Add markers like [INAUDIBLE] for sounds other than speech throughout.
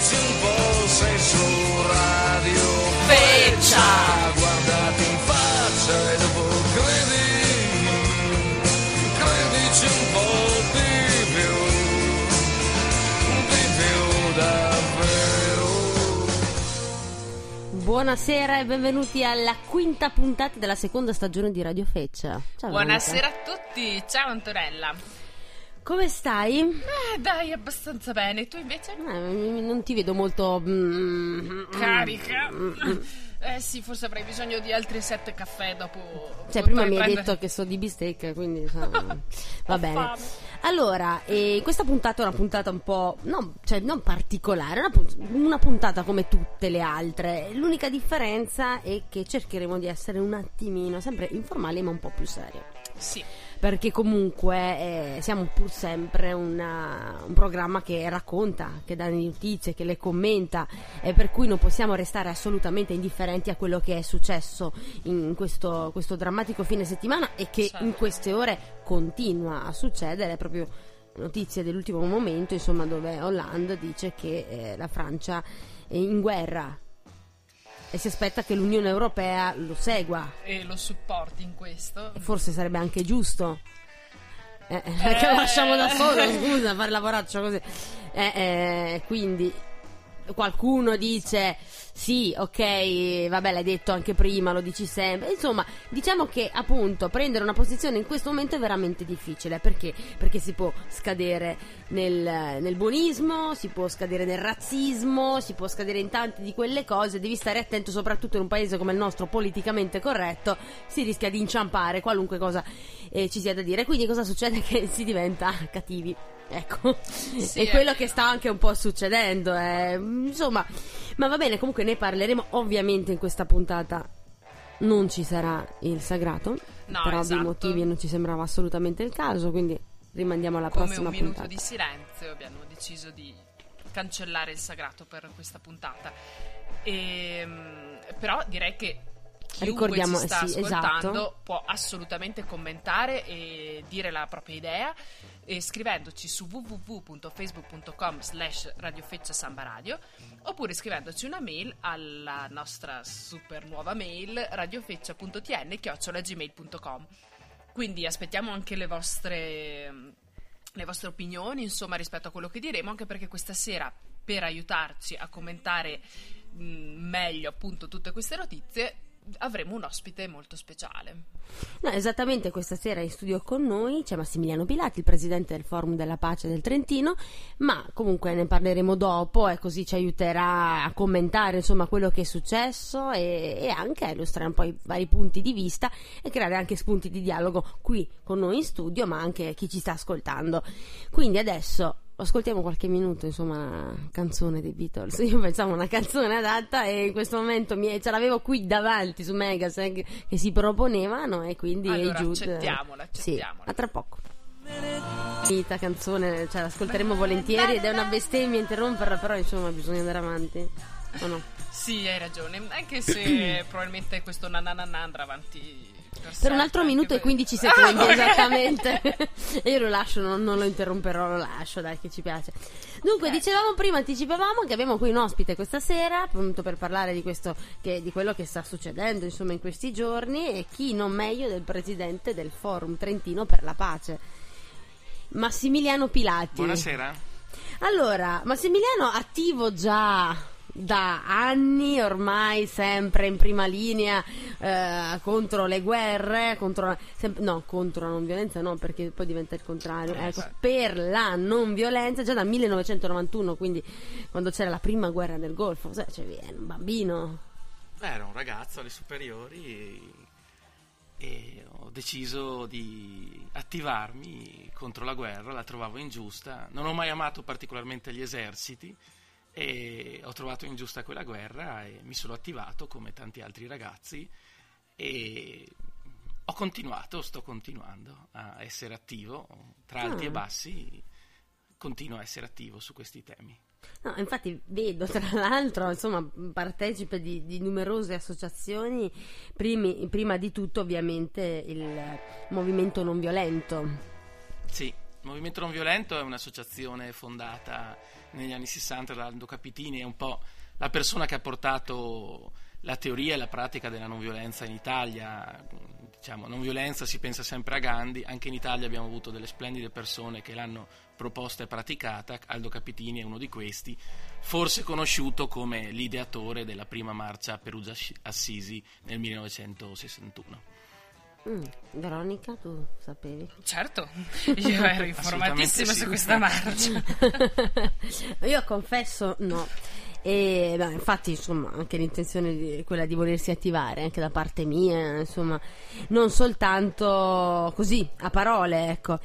Credici un po', sei su radio Feccia. Guardati in faccia e dopo credi Credici un po' di più Di più davvero Buonasera e benvenuti alla quinta puntata della seconda stagione di Radio Feccia. Ciao, Buonasera a tutti, ciao Antonella. Come stai? Eh, dai, abbastanza bene. Tu invece? Eh, non ti vedo molto... mm, Carica. mm, Eh sì, forse avrei bisogno di altri sette caffè dopo. Cioè, prima mi hai detto che so di bistecca, quindi sa, [LAUGHS] va bene. fame. Allora, eh, questa puntata è una puntata un po', non, cioè, non particolare, una, una puntata come tutte le altre. L'unica differenza è che cercheremo di essere un attimino, sempre informali ma un po' più serie. Sì. Perché comunque eh, siamo pur sempre una- un programma che racconta, che dà le notizie, che le commenta e per cui non possiamo restare assolutamente indifferenti a quello che è successo in questo, questo drammatico fine settimana e che Certo. in queste ore continua a succedere proprio notizie dell'ultimo momento insomma dove Hollande dice che eh, la Francia è in guerra e si aspetta che l'Unione Europea lo segua E lo supporti in questo. forse sarebbe anche giusto. Eh, eh, perché lo lasciamo da solo, [LAUGHS] scusa, fare lavoraccio così. Eh, eh, quindi qualcuno dice sì, ok, vabbè, l'hai detto anche prima, lo dici sempre. Insomma, diciamo che appunto prendere una posizione in questo momento è veramente difficile perché? Perché si può scadere nel, nel buonismo, si può scadere nel razzismo, si può scadere in tante di quelle cose. Devi stare attento, soprattutto in un paese come il nostro, politicamente corretto, si rischia di inciampare qualunque cosa eh, ci sia da dire. Quindi cosa succede? [LAUGHS] Che si diventa cattivi. Ecco, Sì, è quello è che sta anche un po' succedendo. eh. Insomma, ma va bene, comunque ne parleremo. Ovviamente in questa puntata non ci sarà il sagrato, No, per ovvi esatto. motivi non ci sembrava assolutamente il caso, quindi rimandiamo alla Come prossima un minuto puntata. di silenzio abbiamo deciso di cancellare il sagrato per questa puntata. Ehm, però direi che Ricordiamo, ci sta sì, ascoltando esatto. può assolutamente commentare e dire la propria idea e scrivendoci su www.facebook.com slash radiofeccia samba radio oppure scrivendoci una mail alla nostra super nuova mail radiofeccia.tn chiocciolagmail.com quindi aspettiamo anche le vostre, le vostre opinioni, insomma, rispetto a quello che diremo, anche perché questa sera, per aiutarci a commentare mh, meglio appunto tutte queste notizie, avremo un ospite molto speciale. No, esattamente questa sera in studio con noi c'è Massimiliano Pilati, il presidente del Forum della Pace del Trentino, ma comunque ne parleremo dopo e così ci aiuterà a commentare insomma quello che è successo e, e anche a illustrare un po' i vari punti di vista e creare anche spunti di dialogo qui con noi in studio, ma anche chi ci sta ascoltando. Quindi adesso ascoltiamo qualche minuto, insomma, una canzone dei Beatles. Io pensavo una canzone adatta e in questo momento mi, ce l'avevo qui davanti su Megaseg che si proponevano e quindi Allora, Hey Jude- accettiamola, Sì, accettiamola. a tra poco. Finita canzone, cioè l'ascolteremo volentieri ed è una bestemmia interromperla, però insomma bisogna andare avanti. O no? Sì, hai ragione, anche se [COUGHS] probabilmente questo nananana andrà avanti per, un altro minuto e per- 15 [LAUGHS] Ah, secondi, ok. esattamente. e [LAUGHS] io lo lascio, non, non lo interromperò, lo lascio, dai, che ci piace. Dunque, Ok. dicevamo prima, anticipavamo che abbiamo qui un ospite questa sera, appunto per parlare di, questo, che, di quello che sta succedendo, insomma, in questi giorni, e chi non meglio del presidente del Forum Trentino per la Pace, Massimiliano Pilati. Buonasera. Allora, Massimiliano attivo già da anni ormai sempre in prima linea eh, contro le guerre, contro sem- no, contro la non violenza no, perché poi diventa il contrario, Eh, ecco, per la non violenza già dal 1991, quindi quando c'era la prima guerra del Golfo, sai, cioè, viene un bambino. Ero un ragazzo alle superiori e, e ho deciso di attivarmi contro la guerra, la trovavo ingiusta. Non ho mai amato particolarmente gli eserciti e ho trovato ingiusta quella guerra e mi sono attivato come tanti altri ragazzi e ho continuato, sto continuando a essere attivo tra alti Ah. e bassi, continuo a essere attivo su questi temi. No, infatti vedo tra l'altro, insomma, partecipe di, di numerose associazioni, primi- prima di tutto ovviamente il movimento non violento. Sì, Il movimento non violento è un'associazione fondata negli anni 60 da Aldo Capitini, è un po' la persona che ha portato la teoria e la pratica della non violenza in Italia. Diciamo, non violenza si pensa sempre a Gandhi, anche in Italia abbiamo avuto delle splendide persone che l'hanno proposta e praticata, Aldo Capitini è uno di questi, forse conosciuto come l'ideatore della prima marcia Perugia Assisi nel 1961. Mm, Veronica, tu sapevi? Certo, io ero [LAUGHS] informatissima sì. su questa marcia. [LAUGHS] Io confesso no. E beh, infatti, insomma, anche l'intenzione è quella di volersi attivare anche da parte mia, insomma, non soltanto così a parole, ecco.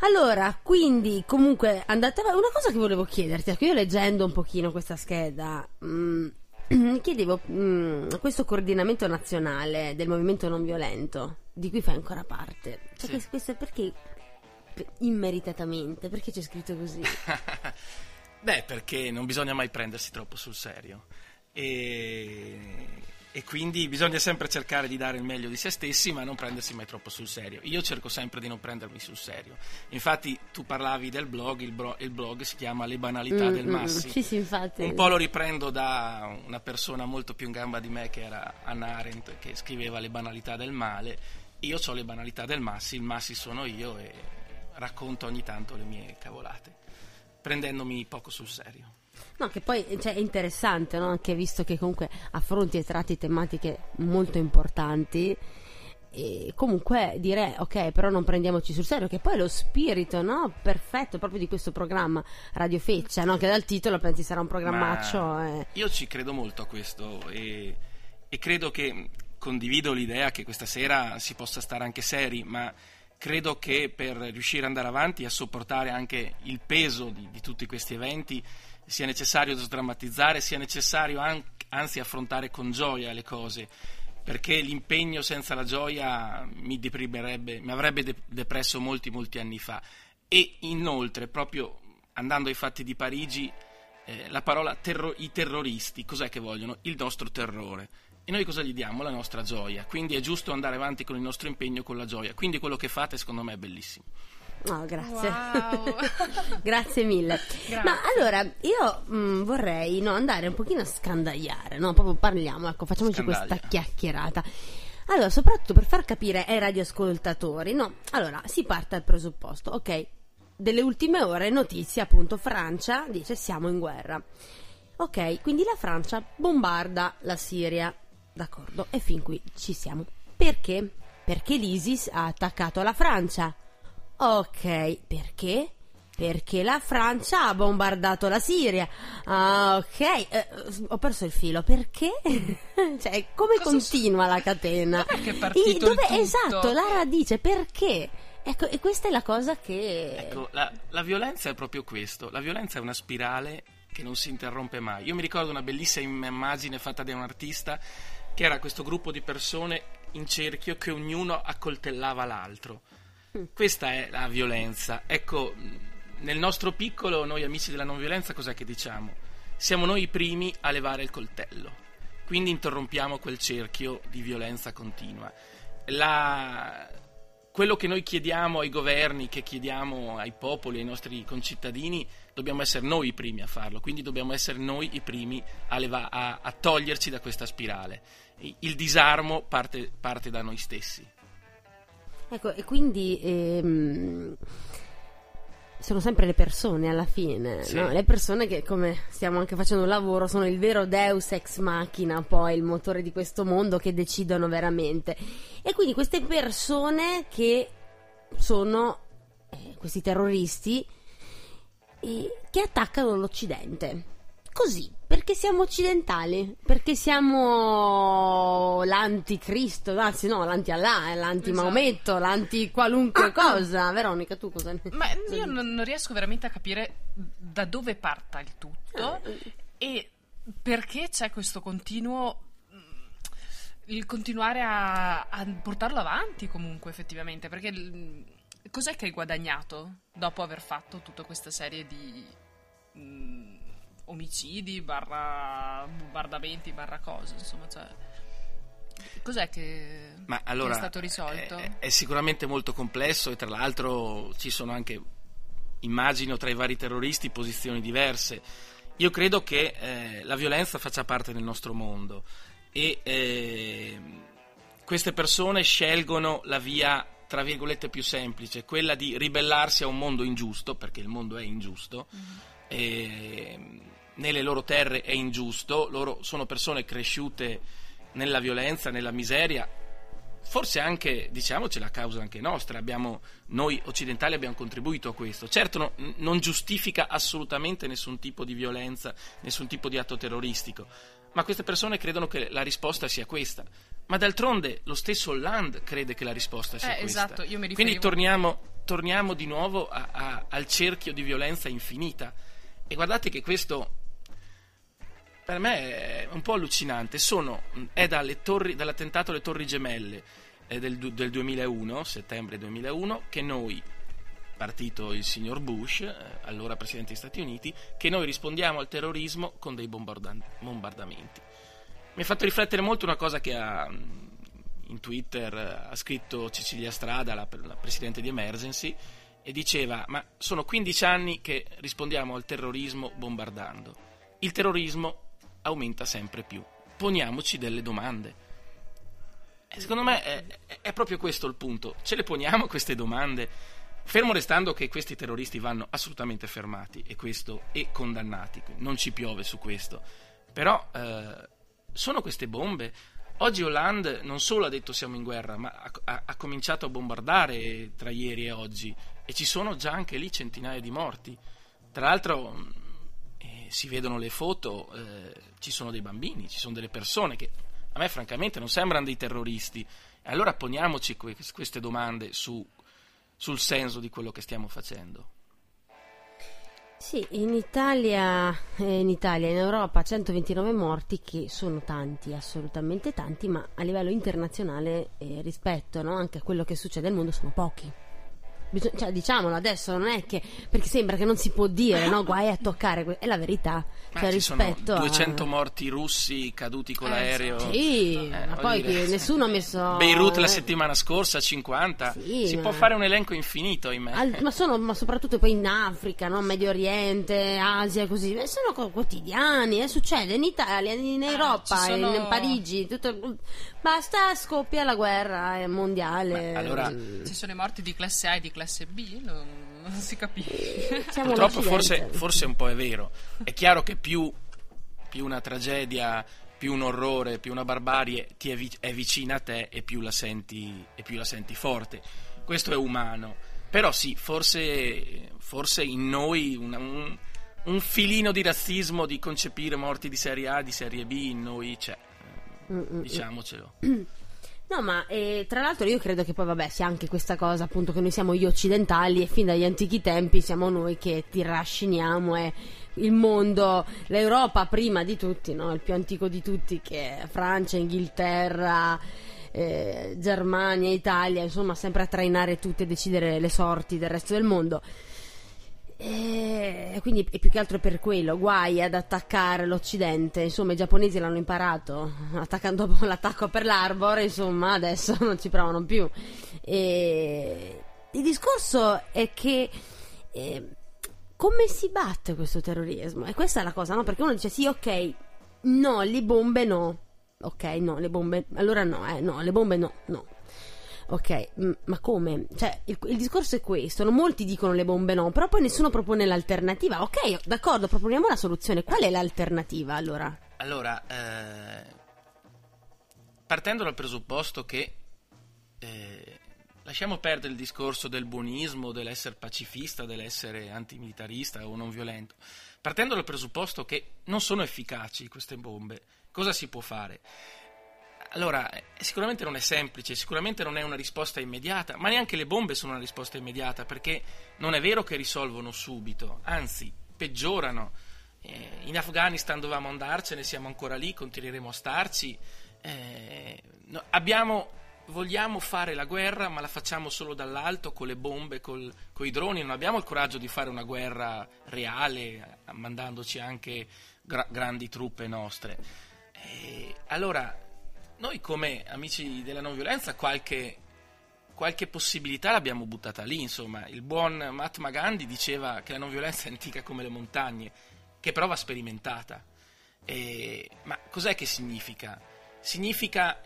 Allora, quindi comunque andate avanti. Una cosa che volevo chiederti, ecco, io leggendo un pochino questa scheda, mm, mi chiedevo mm, questo coordinamento nazionale del movimento non violento, di cui fai ancora parte. Cioè, Sì. questo, perché per- immeritatamente? Perché c'è scritto così? [LAUGHS] Beh, perché non bisogna mai prendersi troppo sul serio. E, e quindi bisogna sempre cercare di dare il meglio di se stessi, ma non prendersi mai troppo sul serio. Io cerco sempre di non prendermi sul serio. Infatti, tu parlavi del blog, il, bro- il blog si chiama Le banalità Mm, del mm, Massi. Sì, sì. Un po' lo riprendo da una persona molto più in gamba di me, che era Anna Arendt, che scriveva Le banalità del male. Io ho le banalità del Massi, il Massi sono io e racconto ogni tanto le mie cavolate, prendendomi poco sul serio. No, che poi cioè, è interessante, no? Anche visto che comunque affronti e tratti tematiche molto importanti. E comunque dire, ok, però non prendiamoci sul serio, che poi è lo spirito, no? Perfetto, proprio di questo programma Radio Feccia, no? Che dal titolo pensi sarà un programmaccio. Ma eh. Io ci credo molto a questo e, e credo che condivido l'idea che questa sera si possa stare anche seri, ma credo che per riuscire ad andare avanti e a sopportare anche il peso di, di tutti questi eventi sia necessario sdrammatizzare, sia necessario an- anzi affrontare con gioia le cose, perché l'impegno senza la gioia mi deprimerebbe, mi avrebbe de- depresso molti molti anni fa. E inoltre, proprio andando ai fatti di Parigi, eh, la parola terro- i terroristi, cos'è che vogliono? Il nostro terrore. E noi cosa gli diamo? La nostra gioia. Quindi è giusto andare avanti con il nostro impegno con la gioia. Quindi quello che fate secondo me è bellissimo. No, grazie. Wow. [LAUGHS] Grazie mille. Grazie. Ma allora, io mh, vorrei no, andare un pochino a scandagliare, no? Proprio parliamo, ecco, facciamoci Scandaglia. questa chiacchierata. Allora, soprattutto per far capire ai radioascoltatori, no? Allora, si parte dal presupposto, ok? Delle ultime ore, notizie, appunto, Francia dice siamo in guerra. Ok, quindi la Francia bombarda la Siria, d'accordo? E fin qui ci siamo. Perché? Perché l'ISIS ha attaccato la Francia. Ok, perché? Perché la Francia ha bombardato la Siria. Ah, ok. Eh, ho perso il filo. Perché? [LAUGHS] cioè, come Cosa continua la catena? Che è partito dove- tutto? Esatto, la radice. Perché? Ecco, e questa è la cosa che... Ecco, la, la violenza è proprio questo. La violenza è una spirale che non si interrompe mai. Io mi ricordo una bellissima immagine fatta da un artista che era questo gruppo di persone in cerchio che ognuno accoltellava l'altro. Questa è la violenza. Ecco, nel nostro piccolo, noi amici della non violenza, cos'è che diciamo? Siamo noi i primi a levare il coltello. Quindi interrompiamo quel cerchio di violenza continua. La- quello che noi chiediamo ai governi, che chiediamo ai popoli, ai nostri concittadini, dobbiamo essere noi i primi a farlo, quindi dobbiamo essere noi i primi a, leva- a- toglierci da questa spirale. Il disarmo parte, parte da noi stessi. Ecco, e quindi ehm, sono sempre le persone alla fine, Sì. no? le persone che come stiamo anche facendo un lavoro sono il vero deus ex machina, poi il motore di questo mondo che decidono veramente. E quindi queste persone che sono eh, questi terroristi eh, che attaccano l'Occidente. Così, perché siamo occidentali, perché siamo l'anticristo, anzi no, l'anti-Allah, eh, l'anti-Maometto, l'anti-qualunque [COUGHS] cosa. Veronica, tu cosa ne Ma io non, riesco veramente a capire da dove parta il tutto Eh. e perché c'è questo continuo mm, il continuare a, a portarlo avanti comunque effettivamente perché cos'è che hai guadagnato dopo aver fatto tutta questa serie di mm, omicidi barra bombardamenti barra cose insomma cioè cos'è che, Ma che allora è stato risolto È, è sicuramente molto complesso e tra l'altro ci sono anche immagino tra i vari terroristi posizioni diverse. Io credo che eh, la violenza faccia parte del nostro mondo e eh, queste persone scelgono la via tra virgolette più semplice, quella di ribellarsi a un mondo ingiusto, perché il mondo è ingiusto, mm-hmm. e, nelle loro terre è ingiusto, loro sono persone cresciute nella violenza, nella miseria, forse anche, diciamoci, la causa anche nostra, abbiamo, noi occidentali abbiamo contribuito a questo. Certo no, non giustifica assolutamente nessun tipo di violenza, nessun tipo di atto terroristico, ma queste persone credono che la risposta sia questa. Ma d'altronde lo stesso Hollande crede che la risposta sia eh, questa. Esatto, riferivo... Quindi torniamo, torniamo di nuovo a, a, al cerchio di violenza infinita. E guardate che questo per me è un po' allucinante. Sono, è torri, dall'attentato alle Torri Gemelle eh, del, del, 2001, settembre 2001, che noi, partito il signor Bush, eh, allora Presidente degli Stati Uniti, che noi rispondiamo al terrorismo con dei bombardamenti mi ha fatto riflettere molto una cosa che ha, in Twitter ha scritto Cecilia Strada, la, la presidente di Emergency, e diceva: Ma sono 15 anni che rispondiamo al terrorismo bombardando. Il terrorismo aumenta sempre più. Poniamoci delle domande. E secondo me è, è, proprio questo il punto. Ce le poniamo queste domande? Fermo restando che questi terroristi vanno assolutamente fermati e, questo, e condannati, non ci piove su questo. Però eh, sono queste bombe. Oggi Hollande non solo ha detto siamo in guerra, ma ha, ha, ha, cominciato a bombardare tra ieri e oggi e ci sono già anche lì centinaia di morti. Tra l'altro eh, si vedono le foto, eh, ci sono dei bambini, ci sono delle persone che a me francamente non sembrano dei terroristi. Allora poniamoci que- queste domande su, sul senso di quello che stiamo facendo. Sì, in Italia, eh, in Italia, in Europa 129 morti che sono tanti, assolutamente tanti, ma a livello internazionale eh, rispetto no, anche a quello che succede nel mondo sono pochi. Bisog- cioè, diciamolo adesso, non è che perché sembra che non si può dire, no? Guai a toccare, è la verità. Ma cioè, ci rispetto sono 200 a... morti russi caduti con eh, l'aereo. Sì, eh, ma poi dire, nessuno ha messo. Beirut la settimana scorsa, 50. Sì, si ma... può fare un elenco infinito, ahimè. Al, ma sono ma soprattutto poi in Africa, no? Medio Oriente, Asia, così. Sono quotidiani, eh? succede in Italia, in ah, Europa, ah, sono... in Parigi. Tutto... Basta, scoppia la guerra mondiale. Beh, allora... Ci sono i morti di classe A e di classe B? No? non si capisce. Siamo Purtroppo forse, forse, un po' è vero. È chiaro che più, più, una tragedia, più un orrore, più una barbarie ti è, vi- è vicina a te e più, senti, e più, la senti, forte. Questo è umano. Però sì, forse, forse in noi una, un, un, filino di razzismo, di concepire morti di serie A, di serie B, in noi c'è. Mm-mm. Diciamocelo. No, ma eh, tra l'altro io credo che poi vabbè sia anche questa cosa appunto che noi siamo gli occidentali e fin dagli antichi tempi siamo noi che tirasciniamo e il mondo, l'Europa prima di tutti, no? il più antico di tutti che è Francia, Inghilterra, eh, Germania, Italia, insomma sempre a trainare tutti e decidere le sorti del resto del mondo. E quindi è più che altro per quello, guai ad attaccare l'Occidente, insomma i giapponesi l'hanno imparato, attaccando dopo [LAUGHS] l'attacco per l'Arbor, insomma adesso non ci provano più. E il discorso è che eh, come si batte questo terrorismo? E questa è la cosa, no? Perché uno dice sì, ok, no, le bombe no. Ok, no, le bombe, allora no, eh, no, le bombe no, no. Ok, ma come? Cioè, il, il, discorso è questo: molti dicono le bombe no, però poi nessuno propone l'alternativa. Ok, d'accordo, proponiamo la soluzione. Qual è l'alternativa allora? Allora, eh, partendo dal presupposto che eh, lasciamo perdere il discorso del buonismo, dell'essere pacifista, dell'essere antimilitarista o non violento. Partendo dal presupposto che non sono efficaci queste bombe, cosa si può fare? Allora, eh, sicuramente non è semplice, sicuramente non è una risposta immediata, ma neanche le bombe sono una risposta immediata, perché non è vero che risolvono subito, anzi, peggiorano. Eh, in Afghanistan dovevamo andarcene, siamo ancora lì, continueremo a starci. Eh, no, abbiamo, vogliamo fare la guerra, ma la facciamo solo dall'alto, con le bombe, con i droni, non abbiamo il coraggio di fare una guerra reale, mandandoci anche gra- grandi truppe nostre. Eh, allora, noi come amici della non violenza qualche, qualche possibilità l'abbiamo buttata lì, insomma. Il buon Mahatma Gandhi diceva che la non violenza è antica come le montagne, che però va sperimentata. E, ma cos'è che significa? Significa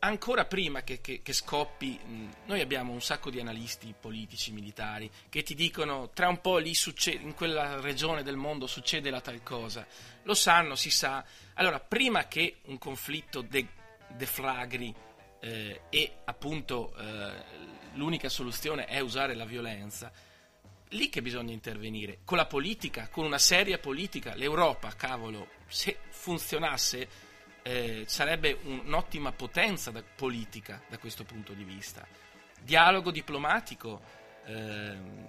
ancora prima che, che, che scoppi, mh, noi abbiamo un sacco di analisti politici, militari, che ti dicono tra un po' lì succede, in quella regione del mondo succede la tal cosa. Lo sanno, si sa. Allora, prima che un conflitto de, deflagri eh, e appunto eh, l'unica soluzione è usare la violenza, lì che bisogna intervenire, con la politica, con una seria politica. L'Europa, cavolo, se funzionasse eh, sarebbe un'ottima potenza da, politica da questo punto di vista. Dialogo diplomatico, ehm,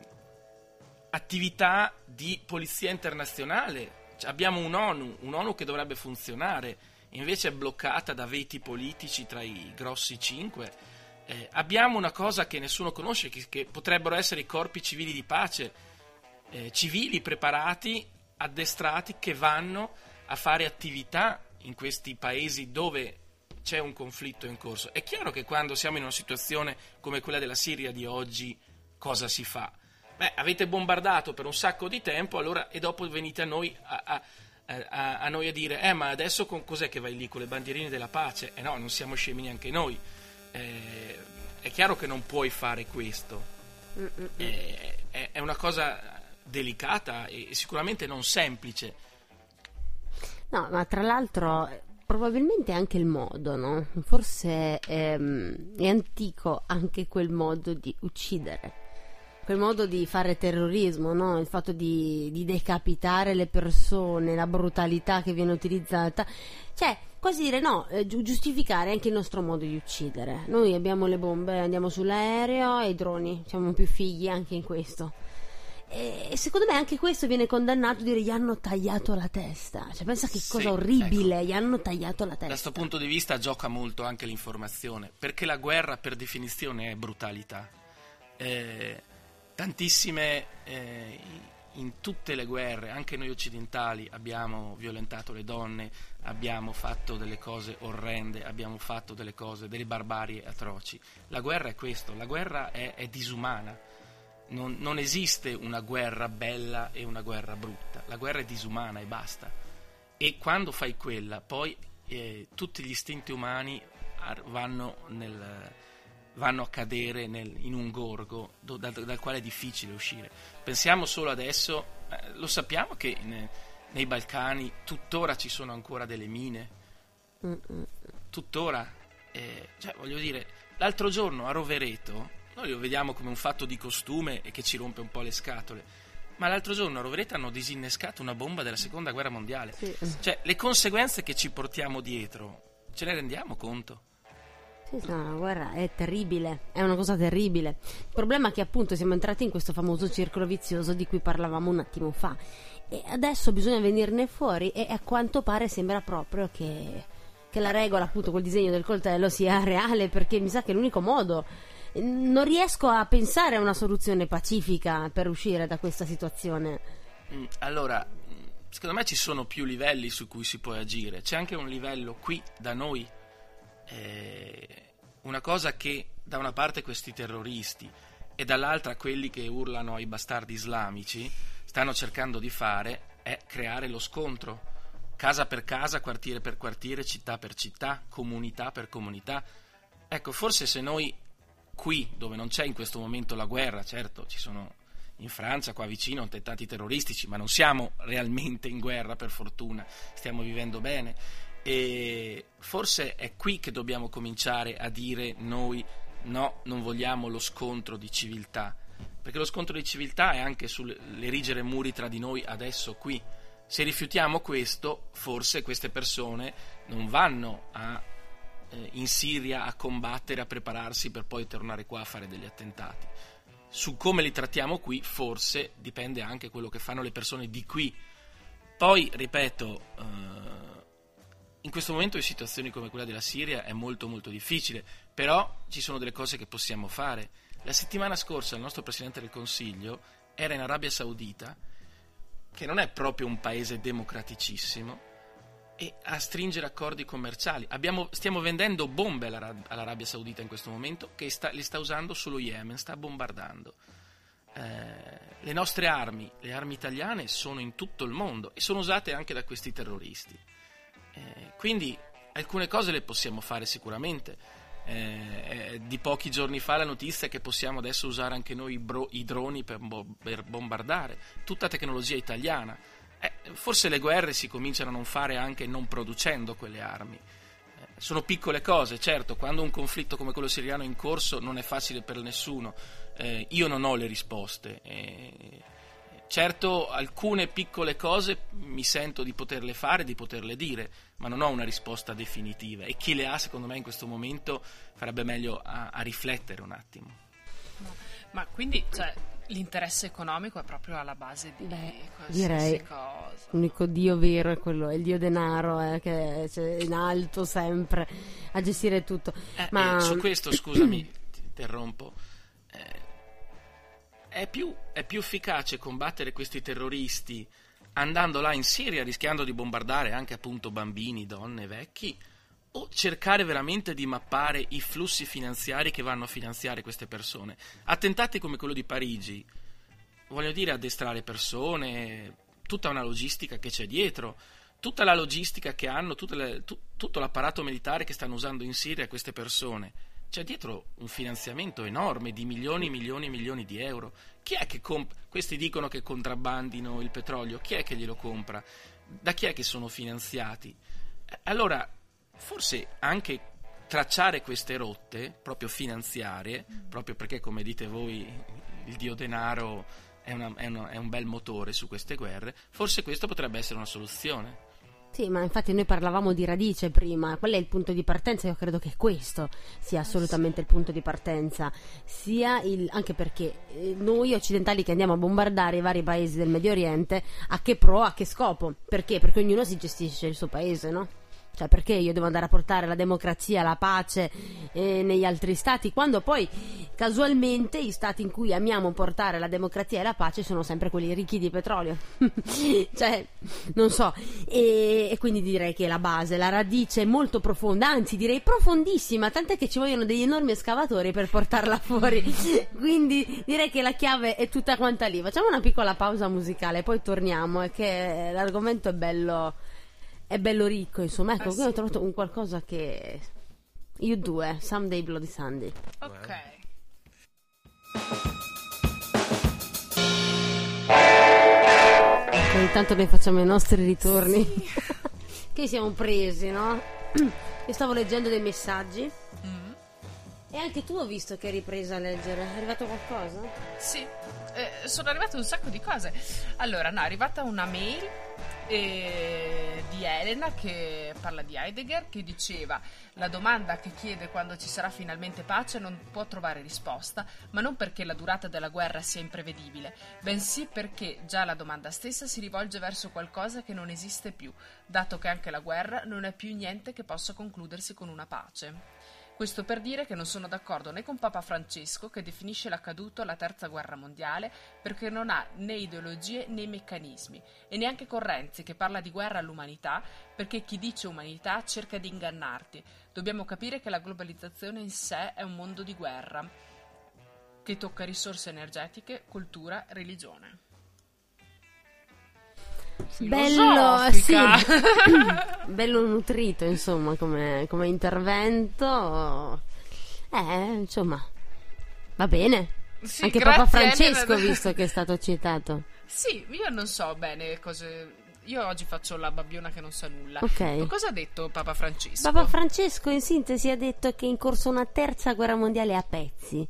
attività di polizia internazionale. Cioè, abbiamo un'ONU, un'ONU che dovrebbe funzionare, invece è bloccata da veti politici tra i grossi cinque. Eh, abbiamo una cosa che nessuno conosce, che, che, potrebbero essere i corpi civili di pace, eh, civili preparati, addestrati, che vanno a fare attività in questi paesi dove c'è un conflitto in corso. È chiaro che quando siamo in una situazione come quella della Siria di oggi, cosa si fa? Beh, avete bombardato per un sacco di tempo, allora, e dopo venite a noi a, a, a, a, noi a dire, eh, ma adesso con cos'è che vai lì con le bandierine della pace? Eh no, non siamo scemi neanche noi. Eh, è chiaro che non puoi fare questo. Eh, è, è una cosa delicata e sicuramente non semplice No, ma tra l'altro probabilmente anche il modo, no? Forse ehm, è antico anche quel modo di uccidere, quel modo di fare terrorismo, no? Il fatto di, di decapitare le persone, la brutalità che viene utilizzata. Cioè, quasi dire no, eh, giustificare anche il nostro modo di uccidere. Noi abbiamo le bombe, andiamo sull'aereo e i droni, siamo più figli anche in questo. E secondo me anche questo viene condannato a dire gli hanno tagliato la testa. Cioè, pensa che cosa sì, orribile, ecco. gli hanno tagliato la testa. Da questo punto di vista gioca molto anche l'informazione, perché la guerra per definizione è brutalità. Eh, tantissime, eh, in tutte le guerre, anche noi occidentali, abbiamo violentato le donne, abbiamo fatto delle cose orrende, abbiamo fatto delle cose, delle barbarie atroci. La guerra è questo, la guerra è, è disumana non, non, esiste una guerra bella e una guerra brutta, la guerra è disumana e basta. E quando fai quella, poi eh, tutti gli istinti umani vanno, nel, vanno a cadere nel, in un gorgo do, dal, dal, quale è difficile uscire. Pensiamo solo adesso, eh, lo sappiamo che ne, nei Balcani tuttora ci sono ancora delle mine, tuttora, eh, cioè, voglio dire, l'altro giorno a Rovereto noi lo vediamo come un fatto di costume e che ci rompe un po' le scatole. Ma l'altro giorno a Rovereto hanno disinnescato una bomba della seconda guerra mondiale. Sì. Cioè, le conseguenze che ci portiamo dietro, ce ne rendiamo conto? Sì, la guerra è terribile, è una cosa terribile. Il problema è che appunto siamo entrati in questo famoso circolo vizioso di cui parlavamo un attimo fa. E adesso bisogna venirne fuori e a quanto pare sembra proprio che, che la regola, appunto, col disegno del coltello sia reale, perché mi sa che è l'unico modo non riesco a pensare a una soluzione pacifica per uscire da questa situazione. Mm, allora, secondo me ci sono più livelli su cui si può agire. C'è anche un livello qui da noi, eh, una cosa che da una parte questi terroristi e dall'altra quelli che urlano ai bastardi islamici stanno cercando di fare è creare lo scontro, casa per casa, quartiere per quartiere, città per città, comunità per comunità. Ecco, forse se noi qui dove non c'è in questo momento la guerra, certo ci sono in Francia, qua vicino, attentati terroristici, ma non siamo realmente in guerra per fortuna, stiamo vivendo bene e forse è qui che dobbiamo cominciare a dire noi no, non vogliamo lo scontro di civiltà, perché lo scontro di civiltà è anche sull'erigere muri tra di noi adesso qui. Se rifiutiamo questo, forse queste persone non vanno a eh, in Siria a combattere, a prepararsi per poi tornare qua a fare degli attentati. Su come li trattiamo qui, forse dipende anche quello che fanno le persone di qui. Poi, ripeto, eh, in questo momento in situazioni come quella della Siria è molto molto difficile, però ci sono delle cose che possiamo fare. La settimana scorsa il nostro Presidente del Consiglio era in Arabia Saudita, che non è proprio un paese democraticissimo, e a stringere accordi commerciali. Abbiamo, stiamo vendendo bombe all'Arab- all'Arabia Saudita in questo momento che sta, li sta usando solo Yemen, sta bombardando. Eh, le nostre armi, le armi italiane, sono in tutto il mondo e sono usate anche da questi terroristi. Eh, quindi alcune cose le possiamo fare sicuramente. Eh, eh, di pochi giorni fa la notizia che possiamo adesso usare anche noi i, bro- i droni per, bo- per bombardare, tutta tecnologia italiana eh, forse le guerre si cominciano a non fare anche non producendo quelle armi. Eh, sono piccole cose, certo, quando un conflitto come quello siriano è in corso non è facile per nessuno. Eh, io non ho le risposte. Eh, certo, alcune piccole cose mi sento di poterle fare, di poterle dire, ma non ho una risposta definitiva e chi le ha, secondo me, in questo momento farebbe meglio a, a riflettere un attimo. Ma quindi, cioè, l'interesse economico è proprio alla base di Beh, qualsiasi direi. cosa. L'unico dio vero è quello, è il dio denaro, eh, che è in alto sempre a gestire tutto. Eh, Ma eh, su questo, scusami, ti interrompo. Eh, è, più, è più efficace combattere questi terroristi andando là in Siria, rischiando di bombardare anche appunto bambini, donne, vecchi, o cercare veramente di mappare i flussi finanziari che vanno a finanziare queste persone. Attentati come quello di Parigi, voglio dire, addestrare persone, tutta una logistica che c'è dietro, tutta la logistica che hanno, le- tu- tutto l'apparato militare che stanno usando in Siria queste persone. C'è dietro un finanziamento enorme di milioni e milioni e milioni di euro. Chi è che compra? Questi dicono che contrabbandino il petrolio, chi è che glielo compra? Da chi è che sono finanziati? Allora, forse anche tracciare queste rotte, proprio finanziarie, proprio perché, come dite voi, il dio denaro è, una- è una- è un bel motore su queste guerre, forse questo potrebbe essere una soluzione. Sì, ma infatti noi parlavamo di radice prima, quello è il punto di partenza, io credo che questo sia assolutamente il punto di partenza, sia il, anche perché eh, noi occidentali che andiamo a bombardare i vari paesi del Medio Oriente, a che pro, a che scopo? Perché? Perché ognuno si gestisce il suo paese, no? Cioè perché io devo andare a portare la democrazia, la pace eh, negli altri stati, quando poi casualmente i stati in cui amiamo portare la democrazia e la pace sono sempre quelli ricchi di petrolio. [LAUGHS] cioè, non so. E, e quindi direi che la base, la radice è molto profonda, anzi direi profondissima, tant'è che ci vogliono degli enormi escavatori per portarla [LAUGHS] fuori. quindi direi che la chiave è tutta quanta lì. Facciamo una piccola pausa musicale, poi torniamo, è che l'argomento è bello è bello ricco, insomma. Ecco, Eh, qui ho sì. trovato un qualcosa che. You due, Someday Bloody Sunday. Ok. Ecco, intanto noi facciamo i nostri ritorni. [LAUGHS] che siamo presi, no? [CLEARS THROAT] Io stavo leggendo dei messaggi. Mm. E anche tu ho visto che hai ripreso a leggere. È arrivato qualcosa? Sì, eh, sono arrivate un sacco di cose. Allora, no, è arrivata una mail eh, di Elena che parla di Heidegger che diceva la domanda che chiede quando ci sarà finalmente pace non può trovare risposta, ma non perché la durata della guerra sia imprevedibile, bensì perché già la domanda stessa si rivolge verso qualcosa che non esiste più, dato che anche la guerra non è più niente che possa concludersi con una pace. Questo per dire che non sono d'accordo né con Papa Francesco che definisce l'accaduto la terza guerra mondiale perché non ha né ideologie né meccanismi e neanche con Renzi che parla di guerra all'umanità perché chi dice umanità cerca di ingannarti. Dobbiamo capire che la globalizzazione in sé è un mondo di guerra che tocca risorse energetiche, cultura, religione. Bello, sì. [COUGHS] Bello nutrito, insomma, come, come intervento. Eh, insomma, va bene. Sì, Anche Papa Francesco, visto che è stato citato. Sì, io non so bene cose. Io oggi faccio la babbiona che non sa nulla. Ok. Ma cosa ha detto Papa Francesco? Papa Francesco, in sintesi, ha detto che è in corso una terza guerra mondiale a pezzi.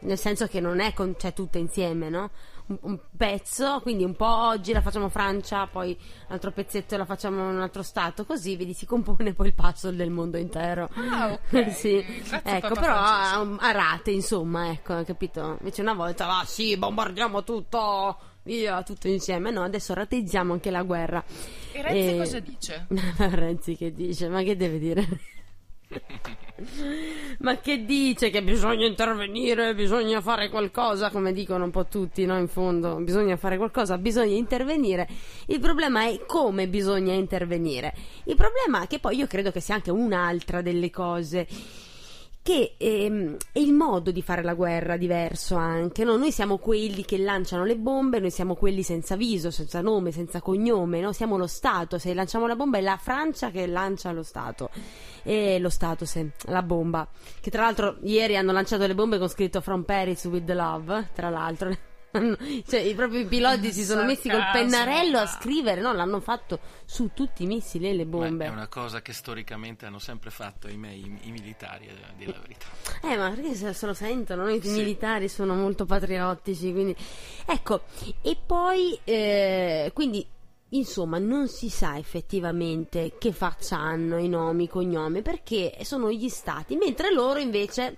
Nel senso che non è con, cioè, tutta insieme, no? Un, un pezzo, quindi un po' oggi la facciamo Francia, poi un altro pezzetto la facciamo in un altro stato, così vedi si compone poi il puzzle del mondo intero. Ah, ok. [LAUGHS] sì. Ecco, però a, a rate, insomma, ecco, capito? Invece una volta, va, sì, bombardiamo tutto, via, tutto insieme. No, adesso rateizziamo anche la guerra. E Renzi E- cosa dice? [LAUGHS] Renzi che dice? Ma che deve dire? Ma che dice che bisogna intervenire, bisogna fare qualcosa, come dicono un po' tutti, no? In fondo, bisogna fare qualcosa, bisogna intervenire. Il problema è come bisogna intervenire. Il problema è che poi io credo che sia anche un'altra delle cose che ehm, è il modo di fare la guerra diverso anche, no? Noi siamo quelli che lanciano le bombe, noi siamo quelli senza viso, senza nome, senza cognome, no? Siamo lo Stato, se lanciamo la bomba è la Francia che lancia lo Stato, e lo Stato, sì, la bomba, che tra l'altro ieri hanno lanciato le bombe con scritto From Paris with the Love, tra l'altro, [LAUGHS] cioè i propri piloti si sono messi col pennarello a scrivere, no? L'hanno fatto su tutti i missili e le bombe. Ma è una cosa che storicamente hanno sempre fatto i, miei, i, i militari, a dire la verità. Eh, ma perché se, se lo sentono? Noi i Sì. militari sono molto patriottici, quindi... Ecco, e poi, eh, quindi, insomma, non si sa effettivamente che faccia hanno i nomi, i cognomi, perché sono gli stati, mentre loro invece...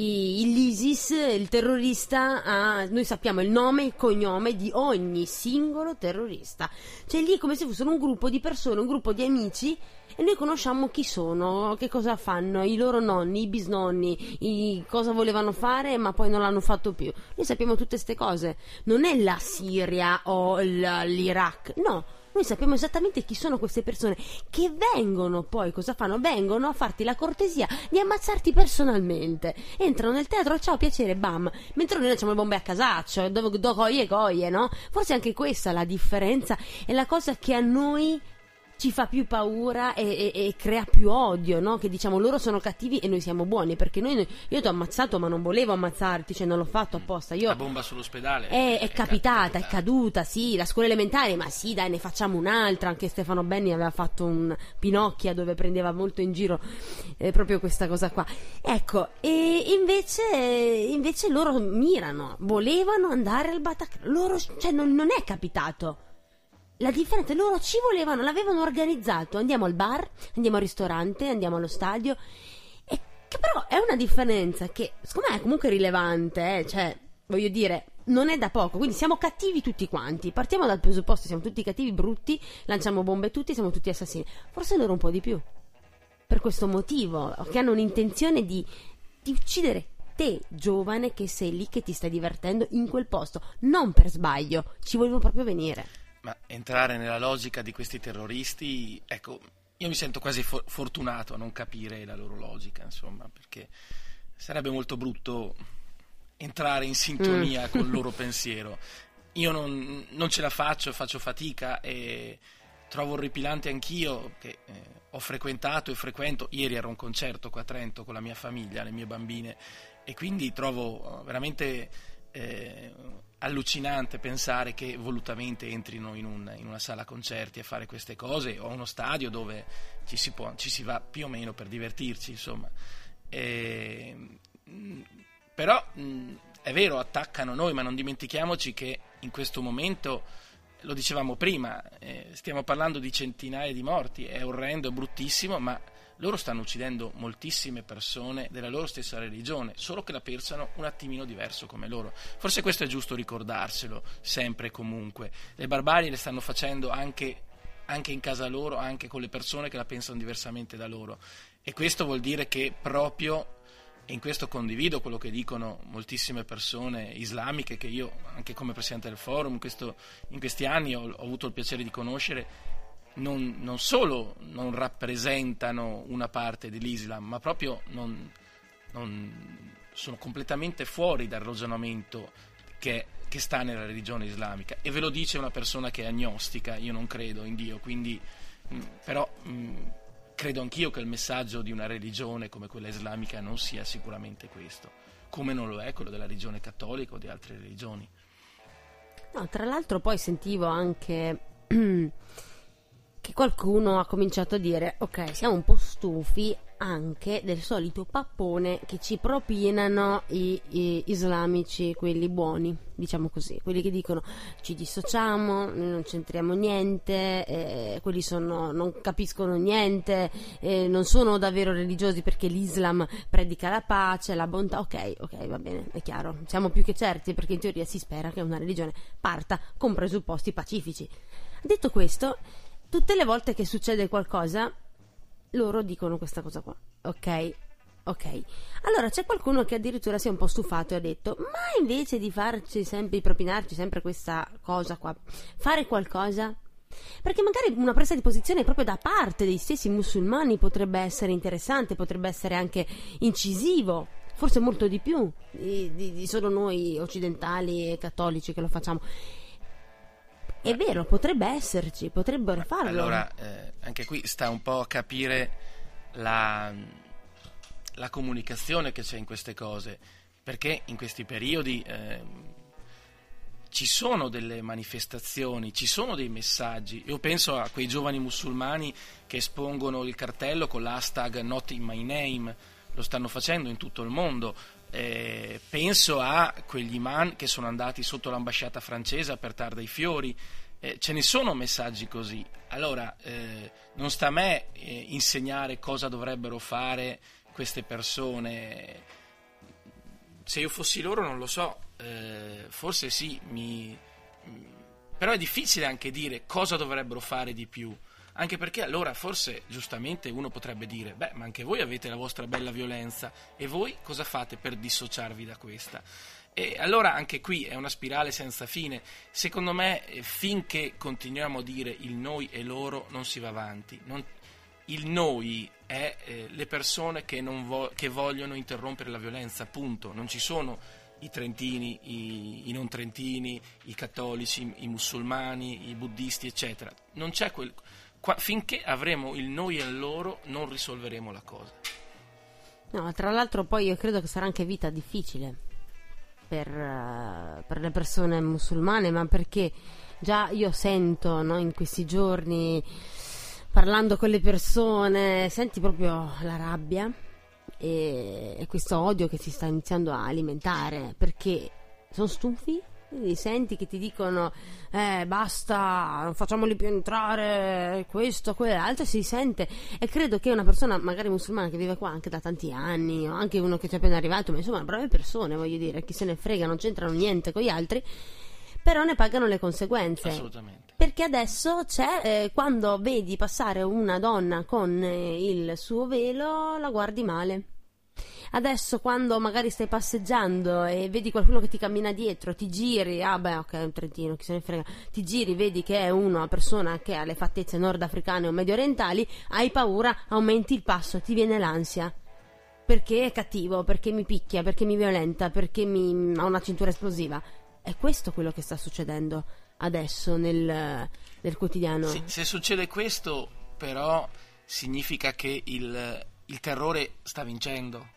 L'ISIS, il terrorista, ha, noi sappiamo il nome e il cognome di ogni singolo terrorista. Cioè lì è come se fossero un gruppo di persone, un gruppo di amici e noi conosciamo chi sono, che cosa fanno, i loro nonni, i bisnonni, i- cosa volevano fare ma poi non l'hanno fatto più. Noi sappiamo tutte queste cose. Non è la Siria o l'Iraq, no. Noi sappiamo esattamente chi sono queste persone che vengono poi, cosa fanno? Vengono a farti la cortesia di ammazzarti personalmente. Entrano nel teatro, ciao, piacere, bam. Mentre noi lanciamo le bombe a casaccio, dove do coie coie, no? Forse anche questa è la differenza, è la cosa che a noi ci fa più paura e, e- e crea più odio, no? Che diciamo loro sono cattivi e noi siamo buoni, perché noi, io ti ho ammazzato ma non volevo ammazzarti, cioè non l'ho fatto apposta. Io La bomba sull'ospedale è, è capitata, è capitata. caduta, sì, la scuola elementare, ma sì, dai, ne facciamo un'altra. Anche Stefano Benni aveva fatto un Pinocchia dove prendeva molto in giro eh, proprio questa cosa qua. Ecco, e invece, invece loro mirano, volevano andare al Bataclan. Loro, cioè, non, non è capitato. La differenza, loro ci volevano, l'avevano organizzato. Andiamo al bar, andiamo al ristorante, andiamo allo stadio. E che però è una differenza che, secondo me, è comunque rilevante, eh, cioè, voglio dire, non è da poco. Quindi siamo cattivi tutti quanti. Partiamo dal presupposto, siamo tutti cattivi, brutti, lanciamo bombe tutti, siamo tutti assassini. Forse loro un po' di più. Per questo motivo, che hanno un'intenzione di, di uccidere te, giovane, che sei lì, che ti stai divertendo in quel posto. Non per sbaglio, ci volevo proprio venire. Ma entrare nella logica di questi terroristi, ecco, io mi sento quasi fo- fortunato a non capire la loro logica, insomma, perché sarebbe molto brutto entrare in sintonia Mm. con il loro [LAUGHS] pensiero. Io non, non ce la faccio, faccio fatica e trovo orripilante anch'io che eh, ho frequentato e frequento. Ieri ero a un concerto qua a Trento con la mia famiglia, le mie bambine, e quindi trovo eh, veramente eh, allucinante pensare che volutamente entrino in, un- in una sala concerti a fare queste cose o a uno stadio dove ci si, può- ci si va più o meno per divertirci, insomma. E, mh, però mh, è vero, attaccano noi, ma non dimentichiamoci che in questo momento, lo dicevamo prima, eh, stiamo parlando di centinaia di morti, è orrendo, è bruttissimo, ma loro stanno uccidendo moltissime persone della loro stessa religione, solo che la pensano un attimino diverso come loro. Forse questo è giusto ricordarselo, sempre e comunque. Le barbarie le stanno facendo anche, anche in casa loro, anche con le persone che la pensano diversamente da loro. E questo vuol dire che proprio e in questo condivido quello che dicono moltissime persone islamiche che io, anche come presidente del forum, questo- in questi anni ho, ho avuto il piacere di conoscere, non, non solo non rappresentano una parte dell'Islam, ma proprio non, non- sono completamente fuori dal ragionamento che, che sta nella religione islamica. E ve lo dice una persona che è agnostica, io non credo in Dio, quindi mh, però mh, credo anch'io che il messaggio di una religione come quella islamica non sia sicuramente questo, come non lo è quello della religione cattolica o di altre religioni. No, tra l'altro poi sentivo anche [CLEARS THROAT] che qualcuno ha cominciato a dire ok, siamo un po' stufi anche del solito pappone che ci propinano i, i islamici, quelli buoni, diciamo così, quelli che dicono ci dissociamo, non c'entriamo niente, eh, quelli sono, non capiscono niente, eh, non sono davvero religiosi perché l'Islam predica la pace, la bontà, ok, ok, va bene, è chiaro, siamo più che certi perché in teoria si spera che una religione parta con presupposti pacifici. Detto questo, tutte le volte che succede qualcosa, loro dicono questa cosa qua, ok? Ok, allora c'è qualcuno che addirittura si è un po' stufato e ha detto: Ma invece di farci sempre, di propinarci sempre questa cosa qua, fare qualcosa? Perché magari una presa di posizione proprio da parte dei stessi musulmani potrebbe essere interessante, potrebbe essere anche incisivo, forse molto di più di, di, di solo noi occidentali e cattolici che lo facciamo. È vero, potrebbe esserci, potrebbero farlo. Allora, eh, anche qui sta un po' a capire la, la comunicazione che c'è in queste cose, perché in questi periodi eh, ci sono delle manifestazioni, ci sono dei messaggi. Io penso a quei giovani musulmani che espongono il cartello con l'hashtag Not in my name, lo stanno facendo in tutto il mondo. Eh, penso a quegli imam che sono andati sotto l'ambasciata francese a portare dei fiori. Eh, ce ne sono messaggi così. Allora, eh, non sta a me eh, insegnare cosa dovrebbero fare queste persone. Se io fossi loro non lo so, eh, forse sì, mi... però è difficile anche dire cosa dovrebbero fare di più. Anche perché allora forse giustamente uno potrebbe dire, beh, ma anche voi avete la vostra bella violenza e voi cosa fate per dissociarvi da questa? E allora anche qui è una spirale senza fine. Secondo me eh, finché continuiamo a dire il noi e loro non si va avanti. Non, il noi è eh, le persone che, vo- che, vogliono interrompere la violenza, punto. Non ci sono i trentini, i, i, non trentini, i cattolici, i musulmani, i buddisti, eccetera. Non c'è quel... Qua, finché avremo il noi e il loro non risolveremo la cosa. No, tra l'altro poi io credo che sarà anche vita difficile per, uh, per le persone musulmane, ma perché già io sento no, in questi giorni parlando con le persone, senti proprio la rabbia e, e questo odio che si sta iniziando a alimentare perché sono stufi quindi senti che ti dicono eh basta, non facciamoli più entrare, questo, quell'altro, si sente e credo che una persona magari musulmana che vive qua anche da tanti anni o anche uno che ci è appena arrivato, ma insomma brave persone voglio dire, chi se ne frega, non c'entrano niente con gli altri, però ne pagano le conseguenze. Assolutamente. Perché adesso c'è, eh, quando vedi passare una donna con eh, il suo velo, la guardi male. Adesso quando magari stai passeggiando e vedi qualcuno che ti cammina dietro, ti giri, ah beh ok è un trentino, chi se ne frega, ti giri, vedi che è una persona che ha le fattezze nordafricane o medio orientali, hai paura, aumenti il passo, ti viene l'ansia perché è cattivo, perché mi picchia, perché mi violenta, perché mi... ha una cintura esplosiva. È questo quello che sta succedendo adesso nel, nel quotidiano. Sì, se succede questo, però, significa che il, il terrore sta vincendo.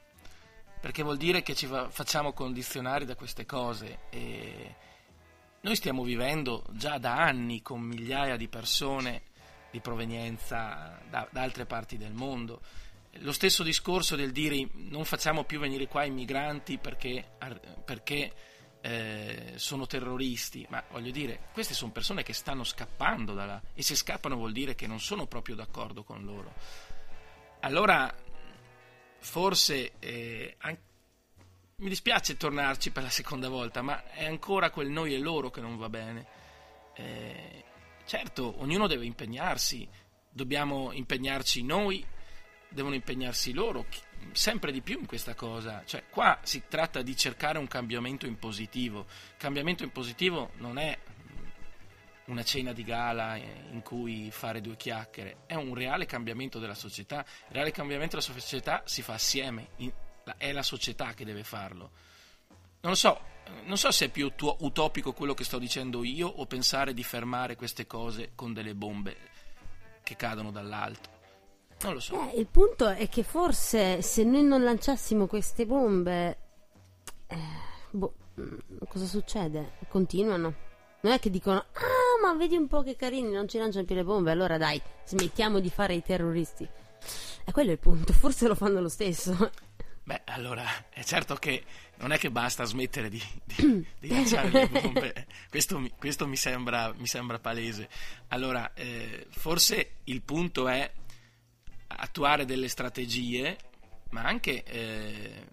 Perché vuol dire che ci fa, facciamo condizionare da queste cose. E noi stiamo vivendo già da anni con migliaia di persone di provenienza da, da altre parti del mondo. Lo stesso discorso del dire non facciamo più venire qua i migranti perché, perché eh, sono terroristi, ma voglio dire, queste sono persone che stanno scappando da là e se scappano vuol dire che non sono proprio d'accordo con loro. Allora, forse eh, anche, mi dispiace tornarci per la seconda volta, ma è ancora quel noi e loro che non va bene. Eh, certo, ognuno deve impegnarsi, dobbiamo impegnarci noi, devono impegnarsi loro sempre di più in questa cosa. Cioè, qua si tratta di cercare un cambiamento in positivo. Cambiamento in positivo non è una cena di gala in cui fare due chiacchiere, è un reale cambiamento della società. Il reale cambiamento della società si fa assieme, è la società che deve farlo. Non lo so, non so se è più utopico quello che sto dicendo io o pensare di fermare queste cose con delle bombe che cadono dall'alto. Non lo so. Eh, il punto è che forse se noi non lanciassimo queste bombe, eh, boh, mm, cosa succede? Continuano. Non è che dicono, ah, ma vedi un po' che carini, non ci lanciano più le bombe, allora dai, smettiamo di fare i terroristi. E quello è il punto, forse lo fanno lo stesso. Beh, allora, è certo che non è che basta smettere di, di, [CLEARS THROAT] di lanciare le bombe, questo, questo mi, sembra, mi, sembra, palese. Allora, eh, forse il punto è attuare delle strategie, ma anche eh,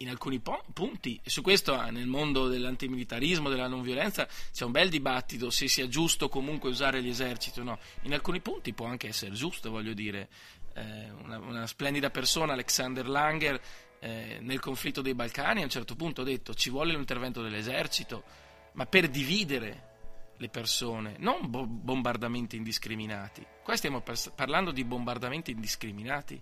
in alcuni punti. su questo ah, nel mondo dell'antimilitarismo, della non violenza, c'è un bel dibattito se sia giusto comunque usare l'esercito o no. In alcuni punti può anche essere giusto, voglio dire. Eh, una, una splendida persona, Alexander Langer, eh, nel conflitto dei Balcani a un certo punto ha detto ci vuole l'intervento dell'esercito, ma per dividere le persone, non bo- bombardamenti indiscriminati. Qua stiamo par- parlando di bombardamenti indiscriminati.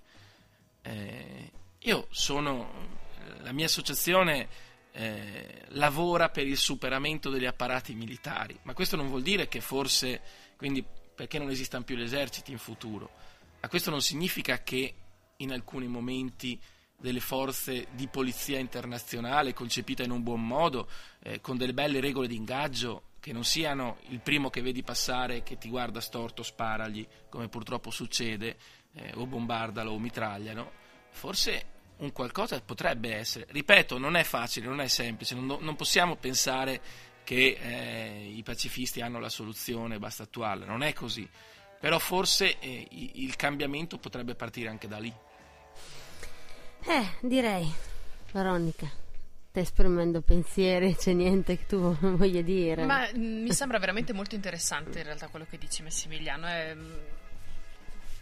Eh, io sono, la mia associazione eh, lavora per il superamento degli apparati militari, ma questo non vuol dire che forse, quindi perché non esistano più gli eserciti in futuro, ma questo non significa che in alcuni momenti delle forze di polizia internazionale concepita in un buon modo, eh, con delle belle regole di ingaggio, che non siano il primo che vedi passare che ti guarda storto, sparagli, come purtroppo succede, eh, o bombardalo o mitragliano, forse un qualcosa potrebbe essere. Ripeto, non è facile, non è semplice, non, non possiamo pensare che eh, i pacifisti hanno la soluzione, basta attuarla, non è così. Però forse eh, il cambiamento potrebbe partire anche da lì. Eh, direi, Veronica, stai esprimendo pensieri, c'è niente che tu [LAUGHS] voglia dire. Ma mh, mi sembra veramente molto interessante in realtà quello che dici Massimiliano. È, mh,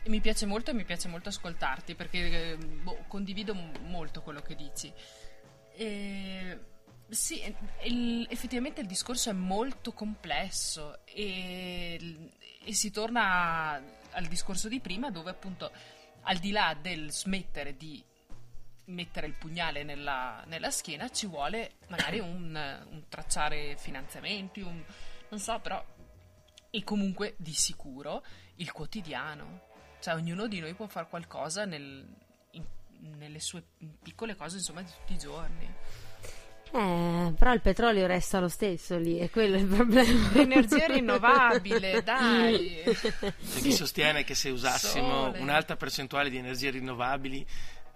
mi piace molto e mi piace molto ascoltarti perché eh, boh, condivido molto quello che dici. E, sì, il- effettivamente il discorso è molto complesso e, e si torna al discorso di prima dove appunto al di là del smettere di mettere il pugnale nella, nella schiena ci vuole magari un, un tracciare finanziamenti, un, non so però, e comunque di sicuro il quotidiano. Cioè ognuno di noi può fare qualcosa nel- in- nelle sue piccole cose insomma di tutti i giorni. Eh, però il petrolio resta lo stesso lì, è quello il problema. Energia rinnovabile, [LAUGHS] dai. C'è chi sostiene che se usassimo Sole. un'alta percentuale di energie rinnovabili,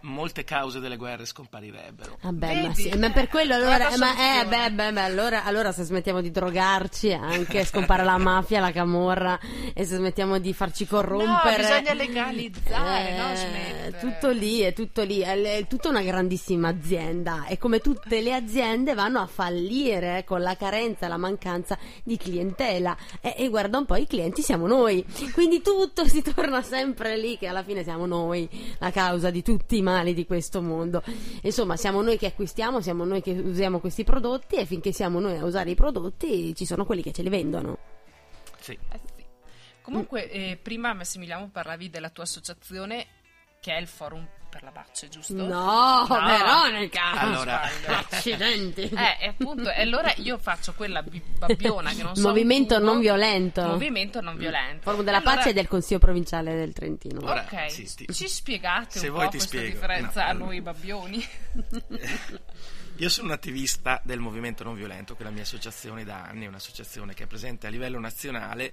molte cause delle guerre scomparirebbero. Vabbè, ma, Vedi? sì, ma per quello Eh, allora, ma, eh, beh, beh, beh, allora, allora se smettiamo di drogarci anche, scompare la mafia, la camorra e se smettiamo di farci corrompere. No, bisogna legalizzare, no? Eh, Smettere. tutto lì, è tutto lì, è, è tutta una grandissima azienda e come tutte le aziende vanno a fallire eh, con la carenza e la mancanza di clientela e, e guarda un po' i clienti siamo noi, quindi tutto si torna sempre lì che alla fine siamo noi la causa di tutti i mali di questo mondo. Insomma, siamo noi che acquistiamo, siamo noi che usiamo questi prodotti e finché siamo noi a usare i prodotti ci sono quelli che ce li vendono. Sì. Eh sì. Comunque, eh, prima Massimiliano parlavi della tua associazione che è il Forum per la Pace, giusto? No, Veronica! Allora- sbaglio. Accidenti! Eh, e appunto, e allora io faccio quella bi- babbiona che non so. Movimento non violento. Movimento non violento. Forum della Allora- Pace e del Consiglio Provinciale del Trentino. Ora, Ok, sì, sì. ci spiegate Se un vuoi po' ti questa spiego. differenza No, a allora- noi babbioni? [LAUGHS] Io sono un attivista del movimento non violento, che è la mia associazione da anni, è un'associazione che è presente a livello nazionale.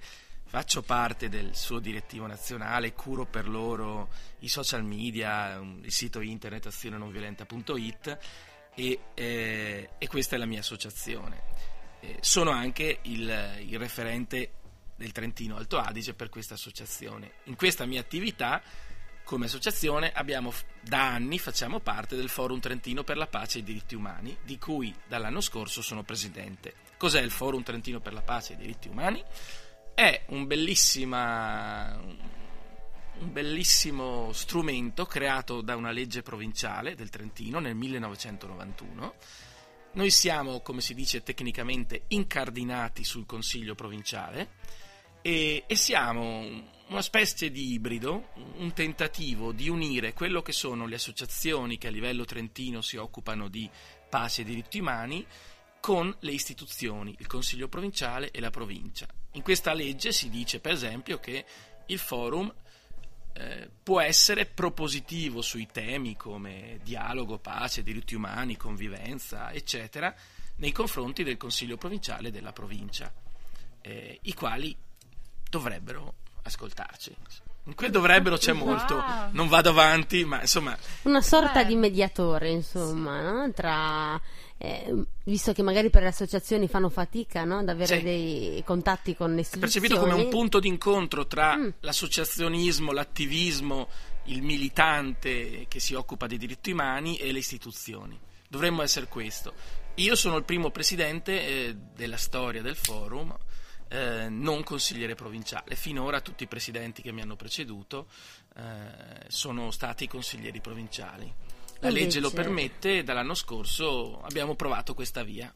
Faccio parte del suo direttivo nazionale, curo per loro i social media, il sito internet azionenonviolenta.it e, eh, e questa è la mia associazione. Eh, sono anche il, il referente del Trentino Alto Adige per questa associazione. In questa mia attività come associazione abbiamo da anni facciamo parte del Forum Trentino per la Pace e i diritti umani, di cui dall'anno scorso sono presidente. Cos'è il Forum Trentino per la Pace e i diritti umani? È un un bellissimo strumento creato da una legge provinciale del Trentino nel 1991. Noi siamo, come si dice tecnicamente, incardinati sul Consiglio provinciale e, e siamo una specie di ibrido, un tentativo di unire quello che sono le associazioni che a livello trentino si occupano di pace e diritti umani con le istituzioni, il Consiglio provinciale e la provincia. In questa legge si dice, per esempio, che il forum eh, può essere propositivo sui temi come dialogo, pace, diritti umani, convivenza, eccetera, nei confronti del Consiglio provinciale e della provincia, eh, i quali dovrebbero ascoltarci. In quel dovrebbero c'è molto, Wow. non vado avanti, ma insomma Una sorta Beh. di mediatore, insomma, no? tra eh, visto che magari per le associazioni fanno fatica no? ad avere Sì. dei contatti con le è istituzioni. percepito come un punto d'incontro tra Mm. l'associazionismo, l'attivismo, il militante che si occupa dei diritti umani e le istituzioni. Dovremmo essere questo. Io sono il primo presidente eh, della storia del forum eh, non consigliere provinciale. Finora tutti i presidenti che mi hanno preceduto eh, sono stati consiglieri provinciali. La Invece- legge lo permette e dall'anno scorso abbiamo provato questa via.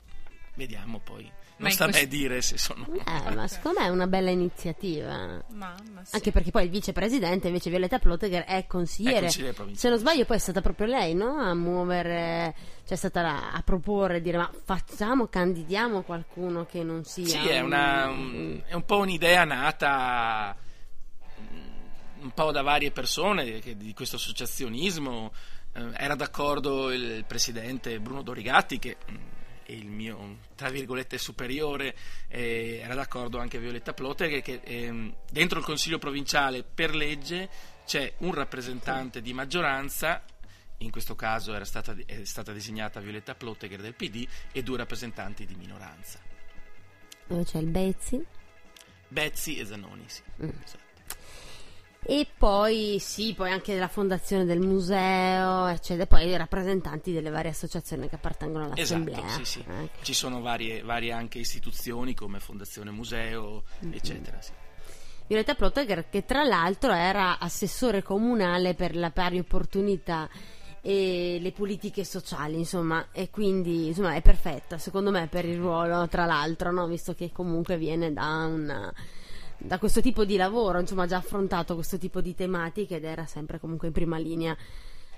Vediamo poi. Non sta a me dire se sono... Eh, ma [LAUGHS] secondo me è una bella iniziativa. Ma, ma sì. Anche perché poi il vicepresidente, invece Violetta Plotegher, è consigliere. È consigliere. Se non sbaglio, poi è stata proprio lei, no? A muovere, cioè è stata la- a proporre, dire ma facciamo, candidiamo qualcuno che non sia. Sì, è, una- un, è un po' un'idea nata mm, un po' da varie persone che di questo associazionismo. Eh, era d'accordo il, presidente Bruno Dorigatti, che mm, è il mio, tra virgolette, superiore, eh, era d'accordo anche Violetta Plotter, che ehm, dentro il Consiglio provinciale per legge c'è un rappresentante di maggioranza. In questo caso era stata, è stata designata Violetta Plottegher del PD e due rappresentanti di minoranza. Dove c'è il Bezzi. Betsy e Zanoni, sì. Mm. Esatto. E poi sì, poi anche la fondazione del museo, eccetera. Poi i rappresentanti delle varie associazioni che appartengono all'assemblea. Esatto, sì, sì. Eh. Ci sono varie, varie anche istituzioni come Fondazione Museo, Mm-hmm. eccetera. Sì. Violetta Plottegher, che tra l'altro era assessore comunale per la pari opportunità e le politiche sociali, insomma, e quindi insomma, è perfetta secondo me per il ruolo, tra l'altro, no? visto che comunque viene da, una- da questo tipo di lavoro, insomma, ha già affrontato questo tipo di tematiche ed era sempre comunque in prima linea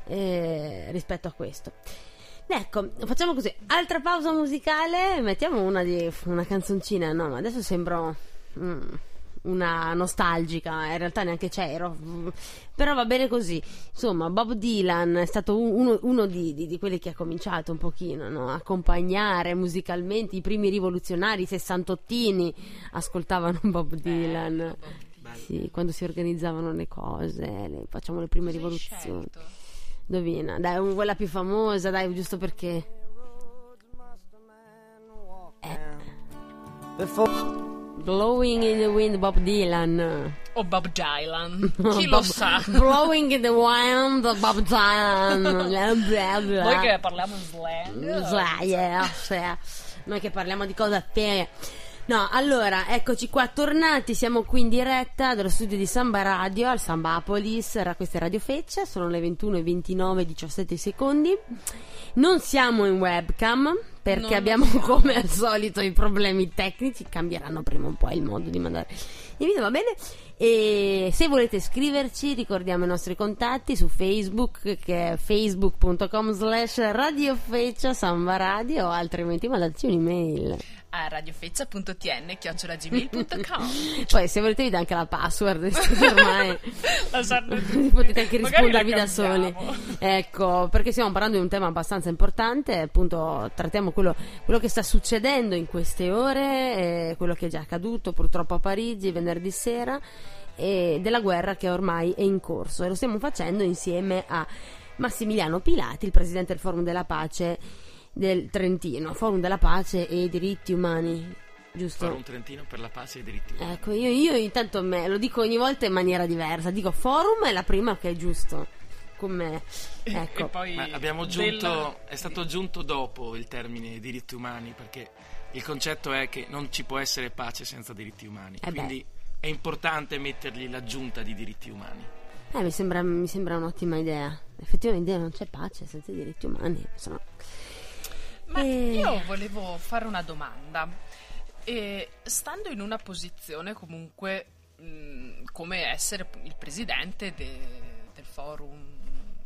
eh, rispetto a questo. Ecco, facciamo così, altra pausa musicale, mettiamo una, di, una canzoncina, no, ma adesso sembro mm, una nostalgica, in realtà neanche c'ero, però va bene così. Insomma, Bob Dylan è stato un- uno, uno di, di- di quelli che ha cominciato un pochino no? a accompagnare musicalmente i primi rivoluzionari, i sessantottini, ascoltavano [LAUGHS] Bob Dylan. Bello, Sì, quando si organizzavano le cose, le- facciamo le prime Cosa rivoluzioni. scelto? Indovina, dai, quella più famosa, dai, giusto perché. Blowing in the wind, Bob Dylan. O Bob Dylan. [LAUGHS] Chi lo Bob- sa? [LAUGHS] Blowing in the wind, Bob Dylan. [LAUGHS] Noi che parliamo slang. Sì, yeah, sì. Noi che parliamo di cose serie. No, allora, eccoci qua, tornati, siamo qui in diretta dallo studio di Samba Radio al Sambapolis, Ra- questa è Radio Feccia, sono le 21 e 29 17 secondi. Non siamo in webcam perché Non abbiamo siamo. come al solito i problemi tecnici, cambieranno prima un po' il modo di mandare il video, va bene? E se volete scriverci, ricordiamo i nostri contatti su Facebook, che è facebook.com slash radiofeccia samba radio, o altrimenti mandateci un'email. A radiofeccia.tn chiocciolagmail.com [LAUGHS] Poi se volete vi dà anche la password, [LAUGHS] ormai [LAUGHS] potete anche rispondervi da soli. Ecco, perché stiamo parlando di un tema abbastanza importante, appunto trattiamo quello, quello che sta succedendo in queste ore, eh, quello che è già accaduto purtroppo a Parigi venerdì sera e della guerra che ormai è in corso. E lo stiamo facendo insieme a Massimiliano Pilati, il presidente del Forum della Pace del Trentino, Forum della Pace e i diritti umani, giusto? Fare un Trentino per la pace e i diritti umani. Ecco, io, io intanto me, lo dico ogni volta in maniera diversa. Dico forum è la prima che è giusto. Con me. Ecco. E abbiamo della- aggiunto, è stato aggiunto dopo il termine diritti umani perché il concetto è che non ci può essere pace senza diritti umani. Eh beh. Quindi è importante mettergli l'aggiunta di diritti umani. Eh, mi sembra, mi sembra un'ottima idea. Effettivamente non c'è pace senza i diritti umani. Insomma. Ma Eh. io volevo fare una domanda. E stando in una posizione comunque mh, come essere il presidente de- del forum,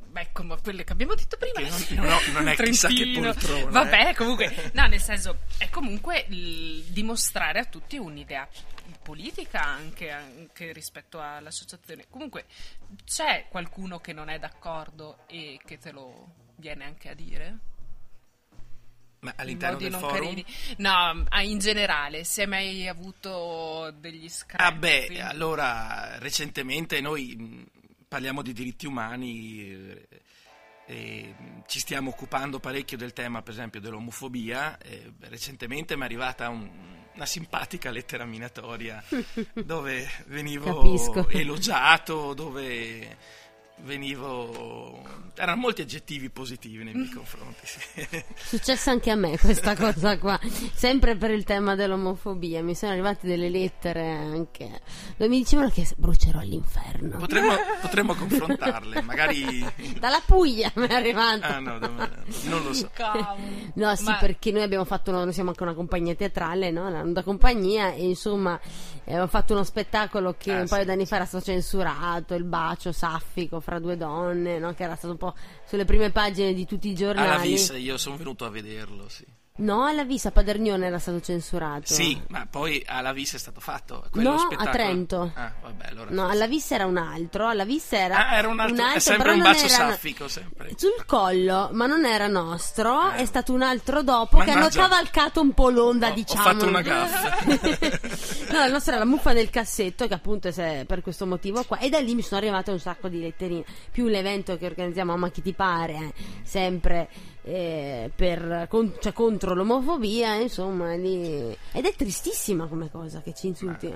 beh, come quelle che abbiamo detto prima, non- ho- non è [LAUGHS] chissà che Trentino. poltrona, Vabbè, eh. comunque, no, nel senso, è comunque dimostrare a tutti un'idea politica anche, anche rispetto all'associazione. Comunque, c'è qualcuno che non è d'accordo e che te lo viene anche a dire? Ma in all'interno del forum? carini. No, ah, in generale, se hai mai avuto degli screzi. Ah beh, allora recentemente noi mh, parliamo di diritti umani eh, e mh, ci stiamo occupando parecchio del tema, per esempio, dell'omofobia. e recentemente mi è arrivata un- una simpatica lettera minatoria [LAUGHS] dove venivo Capisco. elogiato, dove venivo erano molti aggettivi positivi nei miei confronti sì. [LAUGHS] È successa anche a me questa [LAUGHS] cosa qua, sempre per il tema dell'omofobia. Mi sono arrivate delle lettere anche dove mi dicevano che brucerò all'inferno. potremmo, [LAUGHS] potremmo confrontarle magari Dalla Puglia mi è arrivata. ah no dove- non lo so. No, sì, Ma- perché noi abbiamo fatto, una- noi siamo anche una compagnia teatrale, no? La nuda compagnia, e insomma, eh, abbiamo fatto uno spettacolo che Ah, un paio sì, d'anni fa era stato censurato, il bacio saffico fra due donne, no? Che era stato un po' sulle prime pagine di tutti i giornali. vis io sono venuto a vederlo sì No, alla Visa Padernione era stato censurato. Sì, ma poi alla vis è stato fatto quello No, spettacolo a Trento. ah vabbè allora No, alla Vista era un altro, alla Vista era, ah era un altro, è sempre un bacio era- saffico sempre Sul collo, ma non era nostro, Eh. è stato un altro dopo che hanno Mannaggia. cavalcato un po' l'onda, Ho- ho diciamo. fatto una [LAUGHS] gaffa. no, la nostra era la muffa del cassetto, che appunto è per questo motivo qua. E da lì mi sono arrivate un sacco di letterine. Più l'evento che organizziamo a Ma chi ti pare, eh, sempre eh, per, con- cioè, contro l'omofobia, insomma, lì. Ed è tristissima come cosa che ci insulti.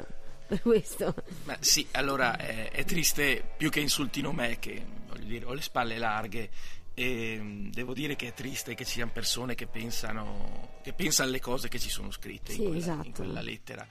Per questo. Ma sì, allora è, è triste più che insultino me, che voglio dire, ho le spalle larghe. E mm, devo dire che è triste che ci siano persone che pensano, che pensano alle cose che ci sono scritte Sì, in, quella, esatto. in quella lettera.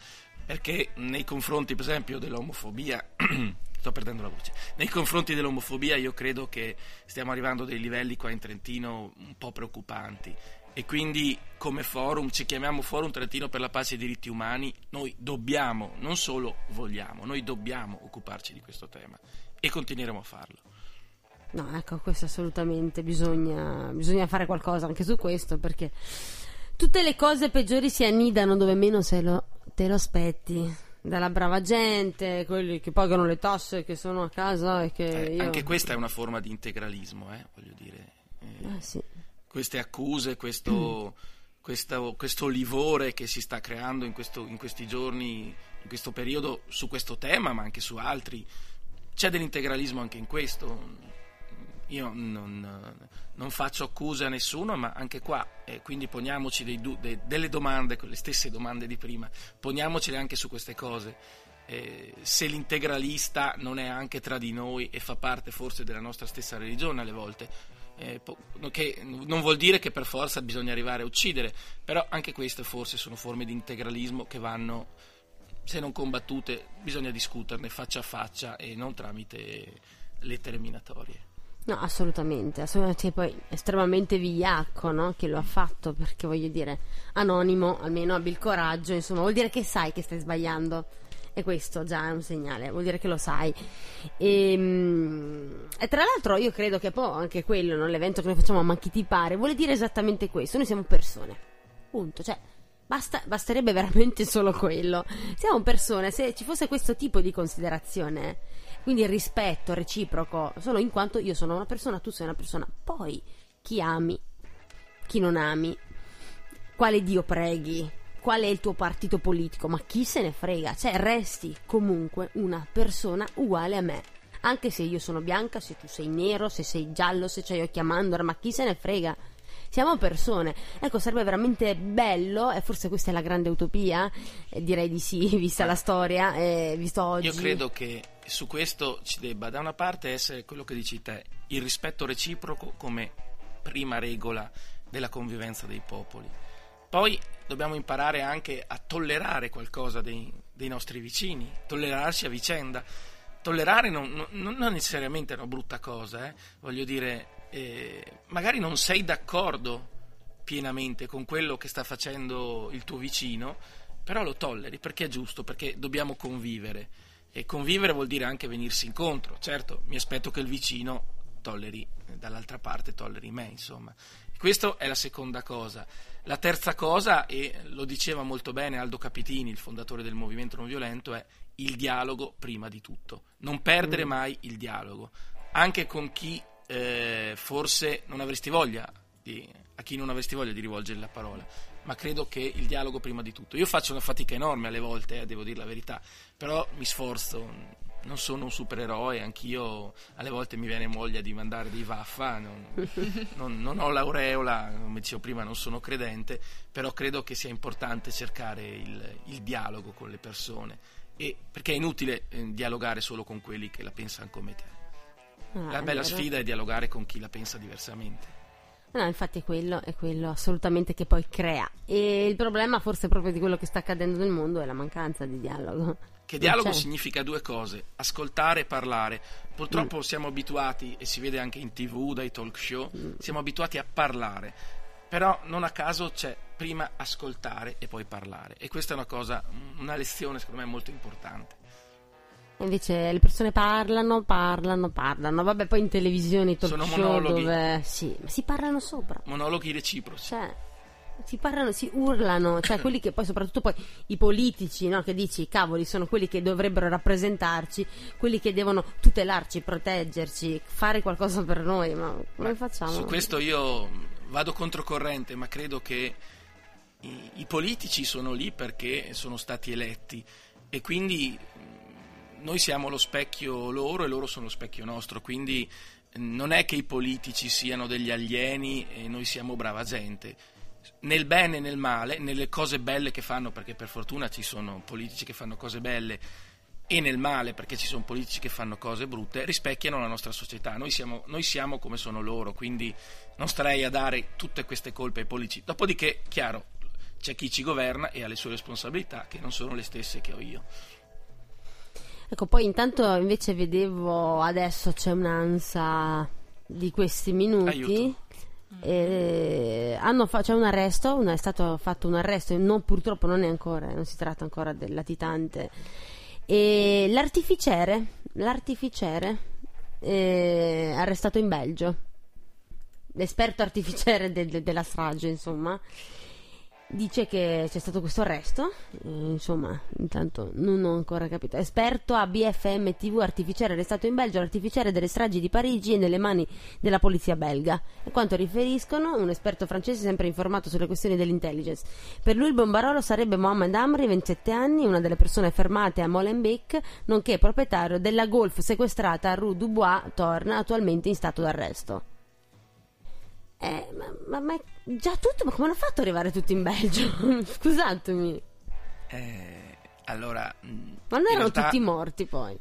Perché nei confronti, per esempio, dell'omofobia, [CLEARS THROAT] sto perdendo la voce, nei confronti dell'omofobia io credo che stiamo arrivando a dei livelli qua in Trentino un po' preoccupanti. E quindi come forum, ci chiamiamo Forum Trentino per la pace e i diritti umani, noi dobbiamo, non solo vogliamo, noi dobbiamo occuparci di questo tema e continueremo a farlo. No, ecco, questo assolutamente bisogna, bisogna fare qualcosa anche su questo perché tutte le cose peggiori si annidano dove meno se lo, te lo aspetti. Dalla brava gente, quelli che pagano le tasse, che sono a casa e che Eh, io... Anche questa è una forma di integralismo, eh, voglio dire. Eh, Ah, sì. queste accuse, questo, questo, questo livore che si sta creando in, questo- in questi giorni, in questo periodo, su questo tema, ma anche su altri. C'è dell'integralismo anche in questo. Io non, non faccio accuse a nessuno, ma anche qua, eh, quindi poniamoci dei de- delle domande, quelle stesse domande di prima, poniamocele anche su queste cose. Eh, se l'integralista non è anche tra di noi e fa parte forse della nostra stessa religione alle volte, eh, che non vuol dire che per forza bisogna arrivare a uccidere, però anche queste forse sono forme di integralismo che vanno, se non combattute, bisogna discuterne faccia a faccia e non tramite lettere minatorie. No, assolutamente, assolutamente. E poi estremamente vigliacco, no? Che lo ha fatto perché voglio dire, anonimo, almeno abbi il coraggio, insomma, vuol dire che sai che stai sbagliando. E questo già è un segnale, vuol dire che lo sai. E, mm, e tra l'altro io credo che poi anche quello, no? l'evento che noi facciamo a Ma chi ti pare, vuole dire esattamente questo. Noi siamo persone. Punto. Cioè, basta- basterebbe veramente solo quello. Siamo persone, se ci fosse questo tipo di considerazione, quindi il rispetto reciproco, solo in quanto io sono una persona, tu sei una persona, poi chi ami, chi non ami, quale Dio preghi, qual è il tuo partito politico, ma chi se ne frega, cioè resti comunque una persona uguale a me. Anche se io sono bianca, se tu sei nero, se sei giallo, se c'hai occhi a mandorla, ma chi se ne frega? Siamo persone. Ecco, sarebbe veramente bello, e forse questa è la grande utopia, eh, direi di sì, [LAUGHS] vista la storia, eh, visto oggi. Io credo che su questo ci debba da una parte essere quello che dici te, il rispetto reciproco come prima regola della convivenza dei popoli. Poi dobbiamo imparare anche a tollerare qualcosa dei, dei nostri vicini, tollerarsi a vicenda. Tollerare non, non- non necessariamente è una brutta cosa, eh. voglio dire, eh, magari non sei d'accordo pienamente con quello che sta facendo il tuo vicino, però lo tolleri perché è giusto, perché dobbiamo convivere. E convivere vuol dire anche venirsi incontro. Certo, mi aspetto che il vicino tolleri, eh, dall'altra parte tolleri me, insomma. Questa è la seconda cosa. La terza cosa, e lo diceva molto bene Aldo Capitini, il fondatore del movimento non violento, è il dialogo prima di tutto. Non perdere mai il dialogo, anche con chi eh, forse non avresti voglia di, a chi non avresti voglia di rivolgere la parola, ma credo che il dialogo prima di tutto. Io faccio una fatica enorme alle volte, eh, devo dire la verità, però mi sforzo. Non sono un supereroe, anch'io alle volte mi viene voglia di mandare dei vaffa, non, [LAUGHS] non- non ho l'aureola, come dicevo prima non sono credente, però credo che sia importante cercare il, il dialogo con le persone, e, perché è inutile eh, dialogare solo con quelli che la pensano come te. Ah, La bella sfida è dialogare con chi la pensa diversamente. No, infatti è quello, è quello assolutamente che poi crea. E il problema forse proprio di quello che sta accadendo nel mondo è la mancanza di dialogo. Che Non dialogo c'è. significa due cose, ascoltare e parlare. Purtroppo Mm. siamo abituati, e si vede anche in tv, dai talk show, Mm. siamo abituati a parlare. Però non a caso c'è prima ascoltare e poi parlare. E questa è una cosa, una lezione secondo me molto importante. Invece le persone parlano, parlano, parlano. Vabbè, poi in televisione i talk Sono monologhi. dove sì, ma si parlano sopra. Monologhi reciproci. Cioè, si parlano, si urlano, cioè quelli che poi soprattutto poi i politici, no, che dici, cavoli, sono quelli che dovrebbero rappresentarci, quelli che devono tutelarci, proteggerci, fare qualcosa per noi, ma come facciamo? Su questo io vado controcorrente, ma credo che i, i politici sono lì perché sono stati eletti e quindi noi siamo lo specchio loro e loro sono lo specchio nostro, quindi non è che i politici siano degli alieni e noi siamo brava gente. Nel bene e nel male, nelle cose belle che fanno, perché per fortuna ci sono politici che fanno cose belle, e nel male, perché ci sono politici che fanno cose brutte, rispecchiano la nostra società. Noi siamo, noi siamo come sono loro, quindi non starei a dare tutte queste colpe ai politici. Dopodiché, chiaro, c'è chi ci governa e ha le sue responsabilità, che non sono le stesse che ho io. Ecco, poi intanto invece vedevo adesso c'è un'ansa di questi minuti. Eh, hanno fa- c'è un arresto, una- è stato fatto un arresto, non, purtroppo non è ancora, non si tratta ancora del latitante. E l'artificiere, l'artificiere eh, arrestato in Belgio, l'esperto artificiere del- della strage, insomma, dice che c'è stato questo arresto, eh, insomma, intanto non ho ancora capito. Esperto a BFM TV artificiere arrestato in Belgio, l'artificiere delle stragi di Parigi è nelle mani della polizia belga. E quanto riferiscono, un esperto francese sempre informato sulle questioni dell'intelligence. Per lui il bombarolo sarebbe Mohamed Amri, 27 anni, una delle persone fermate a Molenbeek, nonché proprietario della Golf sequestrata a Rue Dubois, Torna, attualmente in stato d'arresto. Eh, ma, ma, ma già tutto? Ma come hanno fatto ad arrivare tutti in Belgio? [LAUGHS] Scusatemi. Eh, allora, mh, Ma non erano realtà- tutti morti poi.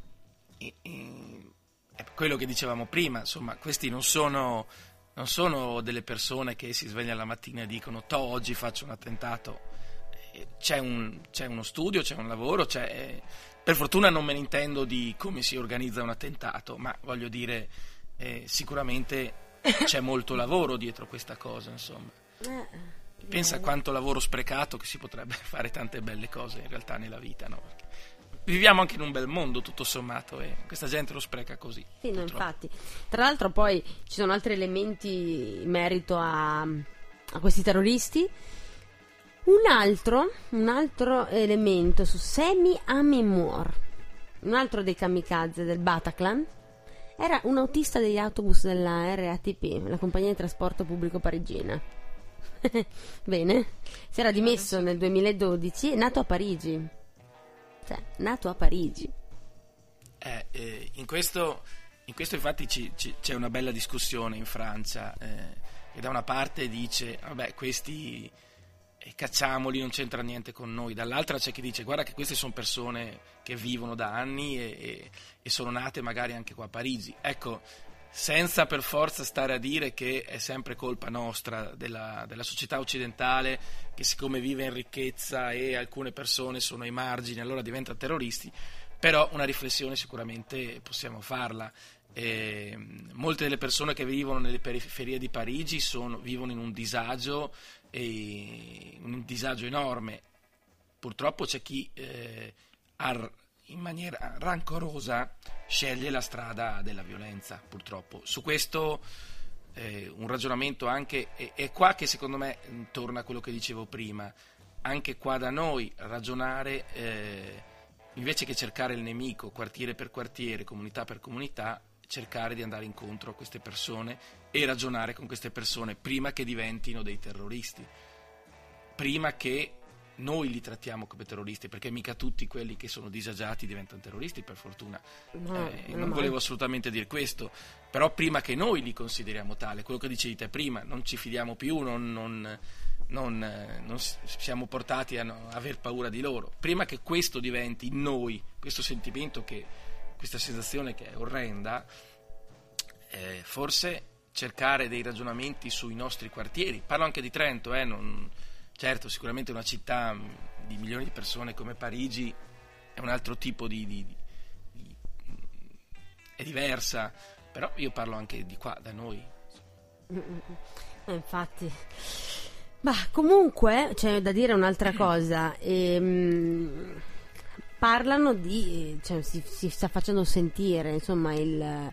è quello che dicevamo prima, insomma, questi non sono, non sono delle persone che si svegliano la mattina e dicono to oggi faccio un attentato. Eh, C'è, un- c'è uno studio, c'è un lavoro, c'è, eh, per fortuna non me ne intendo di come si organizza un attentato, ma voglio dire, eh, sicuramente c'è molto lavoro dietro questa cosa, insomma. Pensa a quanto lavoro sprecato che si potrebbe [LAUGHS] fare tante belle cose in realtà nella vita, no? Perché viviamo anche in un bel mondo tutto sommato e questa gente lo spreca così. Sì, no, infatti. Tra l'altro poi ci sono altri elementi in merito a, a questi terroristi. Un altro, un altro elemento su Semi Amimur, un altro dei kamikaze del Bataclan, era un autista degli autobus della RATP, la compagnia di trasporto pubblico parigina. [LAUGHS] Bene, si era dimesso nel 2012, è nato a Parigi. Cioè, nato a Parigi. Eh, eh, in, questo, in questo infatti ci- ci- c'è una bella discussione in Francia eh, che da una parte dice vabbè questi eh, cacciamoli non c'entra niente con noi dall'altra c'è chi dice guarda che queste sono persone che vivono da anni e, e- e sono nate magari anche qua a Parigi ecco senza per forza stare a dire che è sempre colpa nostra della, della società occidentale che siccome vive in ricchezza e alcune persone sono ai margini allora diventano terroristi però una riflessione sicuramente possiamo farla. Eh, molte delle persone che vivono nelle periferie di Parigi sono- vivono in un disagio, e, un disagio enorme. Purtroppo c'è chi eh, ar- in maniera rancorosa sceglie la strada della violenza, purtroppo. Su questo eh, un ragionamento anche, è, è qua che secondo me mh, torna a quello che dicevo prima, anche qua da noi ragionare, eh, invece che cercare il nemico quartiere per quartiere, comunità per comunità, cercare di andare incontro a queste persone e ragionare con queste persone prima che diventino dei terroristi, prima che noi li trattiamo come terroristi, perché mica tutti quelli che sono disagiati diventano terroristi, per fortuna. No, Eh, non volevo assolutamente dire questo, però prima che noi li consideriamo tale, quello che dicevi te prima, non ci fidiamo più, non, non- non, eh, non siamo portati a no- aver paura di loro. Prima che questo diventi in noi, questo sentimento, che, questa sensazione che è orrenda, eh, forse cercare dei ragionamenti sui nostri quartieri. Parlo anche di Trento, eh, non- certo, sicuramente una città mh, di milioni di persone come Parigi è un altro tipo di, di- di- di- è diversa, però io parlo anche di qua, da noi. Eh, infatti. Ma comunque c'è da dire un'altra cosa. ehm, parlano di. cioè, si, si sta facendo sentire, insomma, il,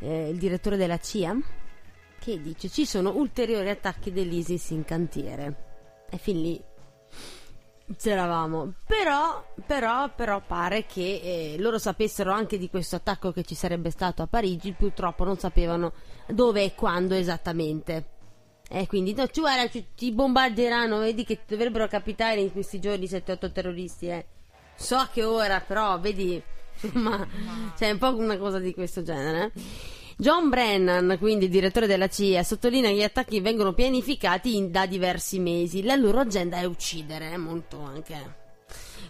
eh, il direttore della CIA che dice ci sono ulteriori attacchi dell'ISIS in cantiere. E fin lì c'eravamo. Però, però, però pare che eh, loro sapessero anche di questo attacco che ci sarebbe stato a Parigi, purtroppo non sapevano dove e quando esattamente. E quindi no, ci, guarda, ci, ci bombarderanno, vedi che dovrebbero capitare in questi giorni 7-8 terroristi, eh. So che ora, però, vedi, [LAUGHS] insomma, c'è un po' una cosa di questo genere. John Brennan, quindi direttore della CIA, sottolinea che gli attacchi vengono pianificati in- da diversi mesi. La loro agenda è uccidere, è molto anche.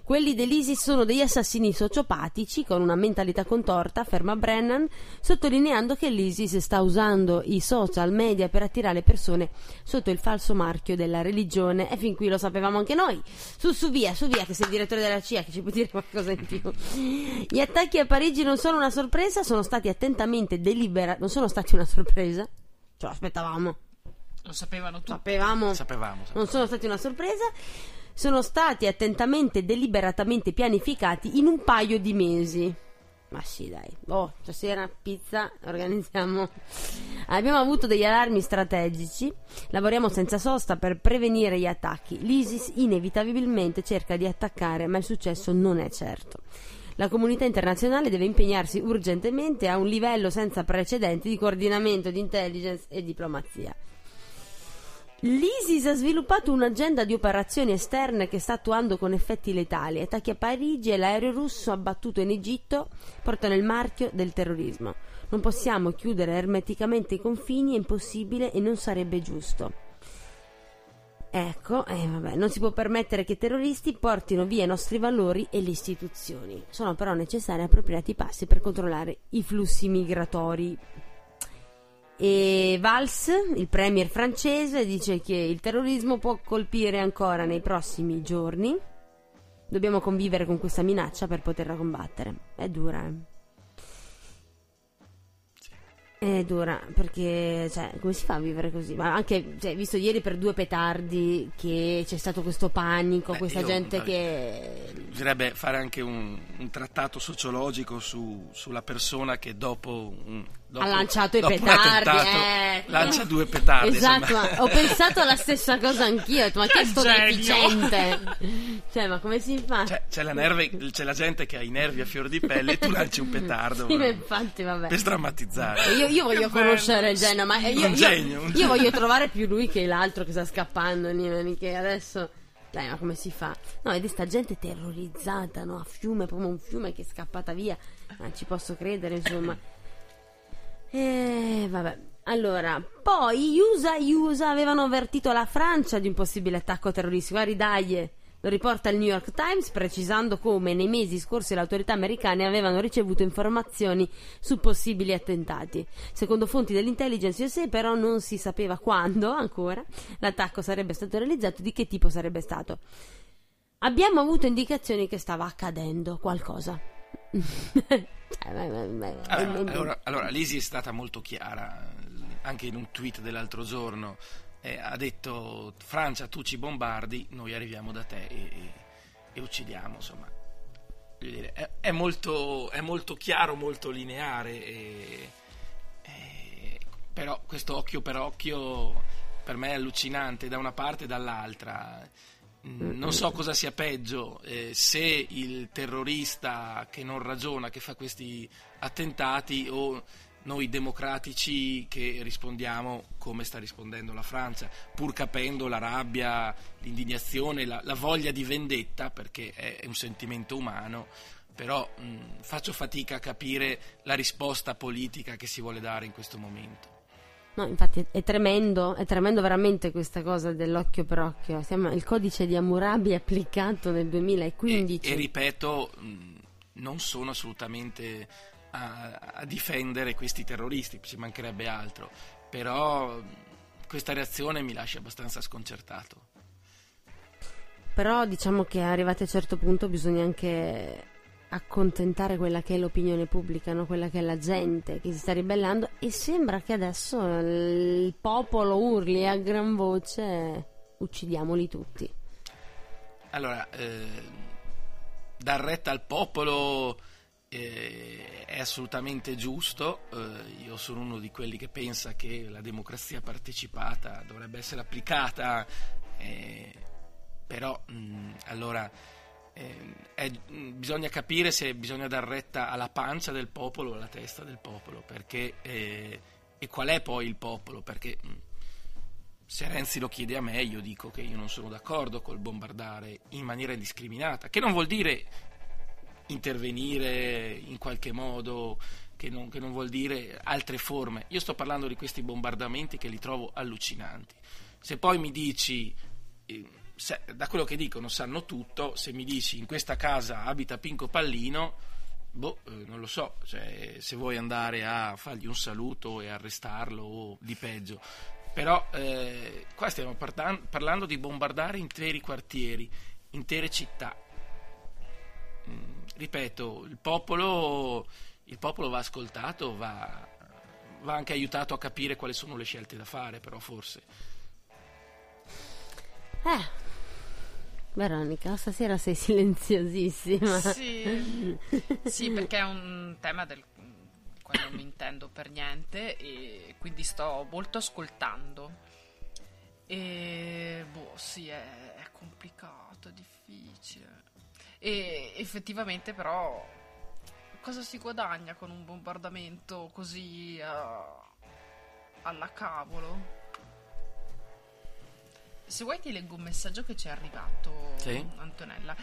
Quelli dell'ISIS sono degli assassini sociopatici con una mentalità contorta, afferma Brennan, sottolineando che l'ISIS sta usando i social media per attirare persone sotto il falso marchio della religione. E fin qui lo sapevamo anche noi. Su, su, via, su, via, che sei il direttore della CIA, che ci puoi dire qualcosa in più. Gli attacchi a Parigi non sono una sorpresa, sono stati attentamente deliberati. Non sono stati una sorpresa? Ce lo aspettavamo. Lo sapevano tutti. Sapevamo. Sapevamo. Non sapevamo. sono stati una sorpresa, sono stati attentamente e deliberatamente pianificati in un paio di mesi. Ma sì, dai. Oh, stasera pizza, organizziamo. Abbiamo avuto degli allarmi strategici, lavoriamo senza sosta per prevenire gli attacchi. L'ISIS inevitabilmente cerca di attaccare, ma il successo non è certo. La comunità internazionale deve impegnarsi urgentemente a un livello senza precedenti di coordinamento di intelligence e diplomazia. L'ISIS ha sviluppato un'agenda di operazioni esterne che sta attuando con effetti letali. Attacchi a Parigi e l'aereo russo abbattuto in Egitto portano il marchio del terrorismo. Non possiamo chiudere ermeticamente i confini, è impossibile e non sarebbe giusto. Ecco, eh, vabbè, non si può permettere che i terroristi portino via i nostri valori e le istituzioni. Sono però necessari appropriati passi per controllare i flussi migratori. E Valls, il premier francese, dice che il terrorismo può colpire ancora nei prossimi giorni. Dobbiamo convivere con questa minaccia per poterla combattere. È dura, eh. È dura perché, cioè, come si fa a vivere così? Ma anche, cioè, visto ieri per due petardi che c'è stato questo panico, Beh, questa io- gente vabbè. che. Bisognerebbe fare anche un, un trattato sociologico su- sulla persona che dopo, un- dopo- ha lanciato i petardi, eh. lancia due petardi. Esatto, ho pensato alla stessa cosa anch'io. Ma che Che sto! Cioè, ma come si fa? Cioè, c'è, la nerve- c'è la gente che ha i nervi a fior di pelle e tu lanci un petardo [LAUGHS] Sì, infatti, vabbè. per sdrammatizzare. Io, io voglio Che conoscere il genio, ma io, Un io- genio, un io genio. voglio trovare più lui che l'altro che sta scappando. Che adesso. Dai, ma come si fa? No, ed è sta gente terrorizzata, no? A fiume, proprio un fiume che è scappata via. Ma ci posso credere, insomma. E vabbè. Allora, poi gli USA, gli USA avevano avvertito la Francia di un possibile attacco terroristico. Guardi, dai, lo riporta il New York Times precisando come nei mesi scorsi le autorità americane avevano ricevuto informazioni su possibili attentati. Secondo fonti dell'intelligence USA però non si sapeva quando ancora l'attacco sarebbe stato realizzato e di che tipo sarebbe stato. Abbiamo avuto indicazioni che stava accadendo qualcosa. [LAUGHS] Cioè, Allora, allora, allora, Lisi è stata molto chiara, anche in un tweet dell'altro giorno. eh, ha detto: Francia, tu ci bombardi, noi arriviamo da te e, e- e uccidiamo. Insomma, dire, è, è molto, è molto chiaro, molto lineare. e- però questo occhio per occhio per me è allucinante da una parte e dall'altra. Mm, Non so cosa sia peggio, eh, se il terrorista che non ragiona, che fa questi attentati, o noi democratici che rispondiamo come sta rispondendo la Francia, pur capendo la rabbia, l'indignazione, la, la voglia di vendetta, perché è, è un sentimento umano, però mh, faccio fatica a capire la risposta politica che si vuole dare in questo momento. No, infatti è, tremendo, è tremendo veramente questa cosa dell'occhio per occhio. Siamo, il codice di Hammurabi è applicato nel 2015. E, e ripeto, non sono assolutamente a, a difendere questi terroristi, ci mancherebbe altro, però questa reazione mi lascia abbastanza sconcertato. Però diciamo che arrivati a un certo punto bisogna anche accontentare quella che è l'opinione pubblica, no? quella che è la gente che si sta ribellando e sembra che adesso il popolo urli a gran voce uccidiamoli tutti. Allora, eh, dar retta al popolo eh, è assolutamente giusto, eh, io sono uno di quelli che pensa che la democrazia partecipata dovrebbe essere applicata, eh, però mh, allora eh, è, bisogna capire se bisogna dar retta alla pancia del popolo o alla testa del popolo, perché, eh, e qual è poi il popolo, perché mh, se Renzi lo chiede a me io dico che io non sono d'accordo col bombardare in maniera indiscriminata, che non vuol dire intervenire in qualche modo, che non, che non vuol dire altre forme. Io sto parlando di questi bombardamenti che li trovo allucinanti. Se poi mi dici... Eh, se, da quello che dicono sanno tutto, se mi dici in questa casa abita Pinco Pallino, boh, eh, non lo so, cioè, se vuoi andare a fargli un saluto e arrestarlo o di peggio. Però eh, qua stiamo partan- parlando di bombardare interi quartieri, intere città. Mm, ripeto, il popolo, il popolo va ascoltato, va, va anche aiutato a capire quali sono le scelte da fare, però forse. Eh, Veronica, stasera sei [LAUGHS] silenziosissima. Sì, sì perché è un tema del quale non mi intendo per niente e quindi sto molto ascoltando. E boh, sì, è, è complicato, è difficile. E effettivamente però cosa si guadagna con un bombardamento così uh, alla cavolo? Se vuoi ti leggo un messaggio che ci è arrivato, Sì. Antonella.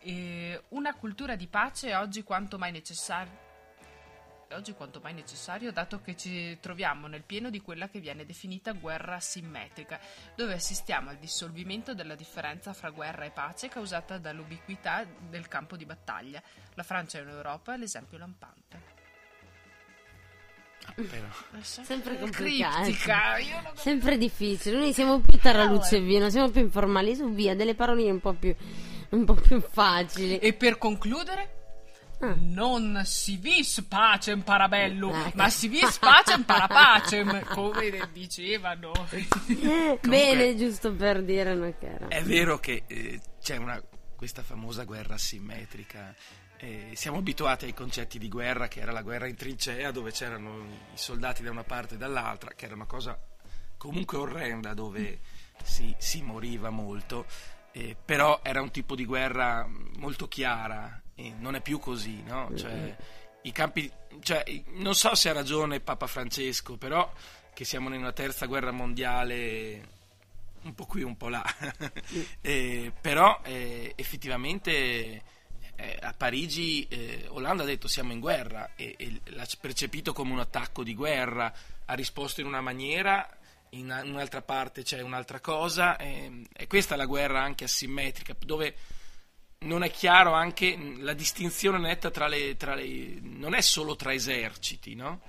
Eh, una cultura di pace è oggi quanto mai necessaria. Oggi quanto mai necessario, dato che ci troviamo nel pieno di quella che viene definita guerra asimmetrica, dove assistiamo al dissolvimento della differenza fra guerra e pace causata dall'ubiquità del campo di battaglia. La Francia in Europa è l'esempio lampante. Però. È Sempre complicato. criptica. Non Sempre difficile. Noi siamo più taraluzze via, non siamo più informali. Su via, delle paroline un po' più, un po' più facili. E per concludere, Ah. non si vis pacem parabellum, Ecco. ma si vis pacem parapacem, [LAUGHS] come dicevano. Eh, Bene, giusto per dire una cara. È vero che eh, c'è una, questa famosa guerra asimmetrica. Eh, siamo abituati ai concetti di guerra, che era la guerra in trincea, dove c'erano i soldati da una parte e dall'altra, che era una cosa comunque orrenda, dove si, si moriva molto. eh, però era un tipo di guerra molto chiara e non è più così, no? Cioè, i campi, cioè, non so se ha ragione Papa Francesco, però che siamo in una terza guerra mondiale un po' qui, un po' là. [LAUGHS] Eh, però eh, effettivamente eh, a Parigi eh, Hollande ha detto siamo in guerra e, e l'ha percepito come un attacco di guerra, ha risposto in una maniera, in una- in un'altra parte c'è un'altra cosa ehm, e questa è la guerra anche asimmetrica dove non è chiaro anche mh, la distinzione netta tra le, tra le non è solo tra eserciti, no?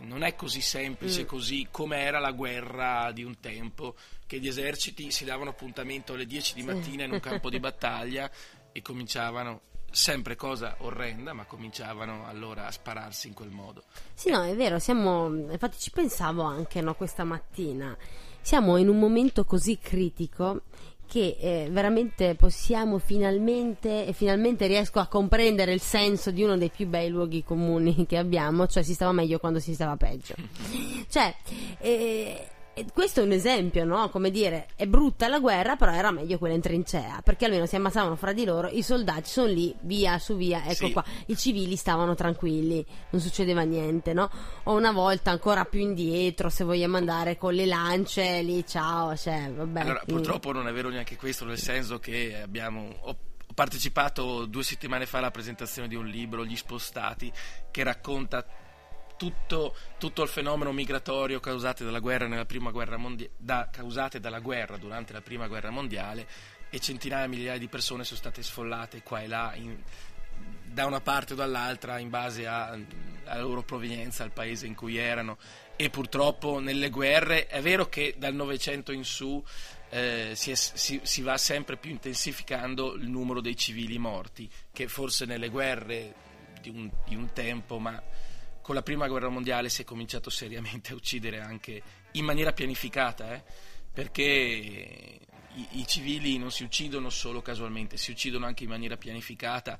Non è così semplice così come era la guerra di un tempo, che gli eserciti si davano appuntamento alle 10 di mattina in un campo di [LAUGHS] battaglia e cominciavano, sempre cosa orrenda, ma cominciavano allora a spararsi in quel modo. Sì, no, è vero, siamo. Infatti ci pensavo anche no, questa mattina. Siamo in un momento così critico che eh, veramente possiamo finalmente e finalmente riesco a comprendere il senso di uno dei più bei luoghi comuni [LAUGHS] che abbiamo, cioè si stava meglio quando si stava peggio. [LAUGHS] cioè, eh, e questo è un esempio, no? Come dire, è brutta la guerra, però era meglio quella in trincea, perché almeno si ammazzavano fra di loro, i soldati sono lì, via su via, ecco Sì. qua, i civili stavano tranquilli, non succedeva niente, no? O una volta ancora più indietro, se vogliamo andare con le lance, lì, ciao, cioè, vabbè. Allora, mm. purtroppo non è vero neanche questo, nel senso che abbiamo. Ho partecipato due settimane fa alla presentazione di un libro, Gli Spostati, che racconta tutto, tutto il fenomeno migratorio causate dalla guerra nella prima guerra mondiale, causate dalla guerra durante la prima guerra mondiale e centinaia di migliaia di persone sono state sfollate qua e là in- da una parte o dall'altra in base a la loro provenienza, al paese in cui erano. E purtroppo nelle guerre è vero che dal Novecento in su eh, si, è, si, si, va sempre più intensificando il numero dei civili morti, che forse nelle guerre di un, di un tempo, ma con la prima guerra mondiale si è cominciato seriamente a uccidere anche in maniera pianificata, eh, perché i, i, civili non si uccidono solo casualmente, si uccidono anche in maniera pianificata.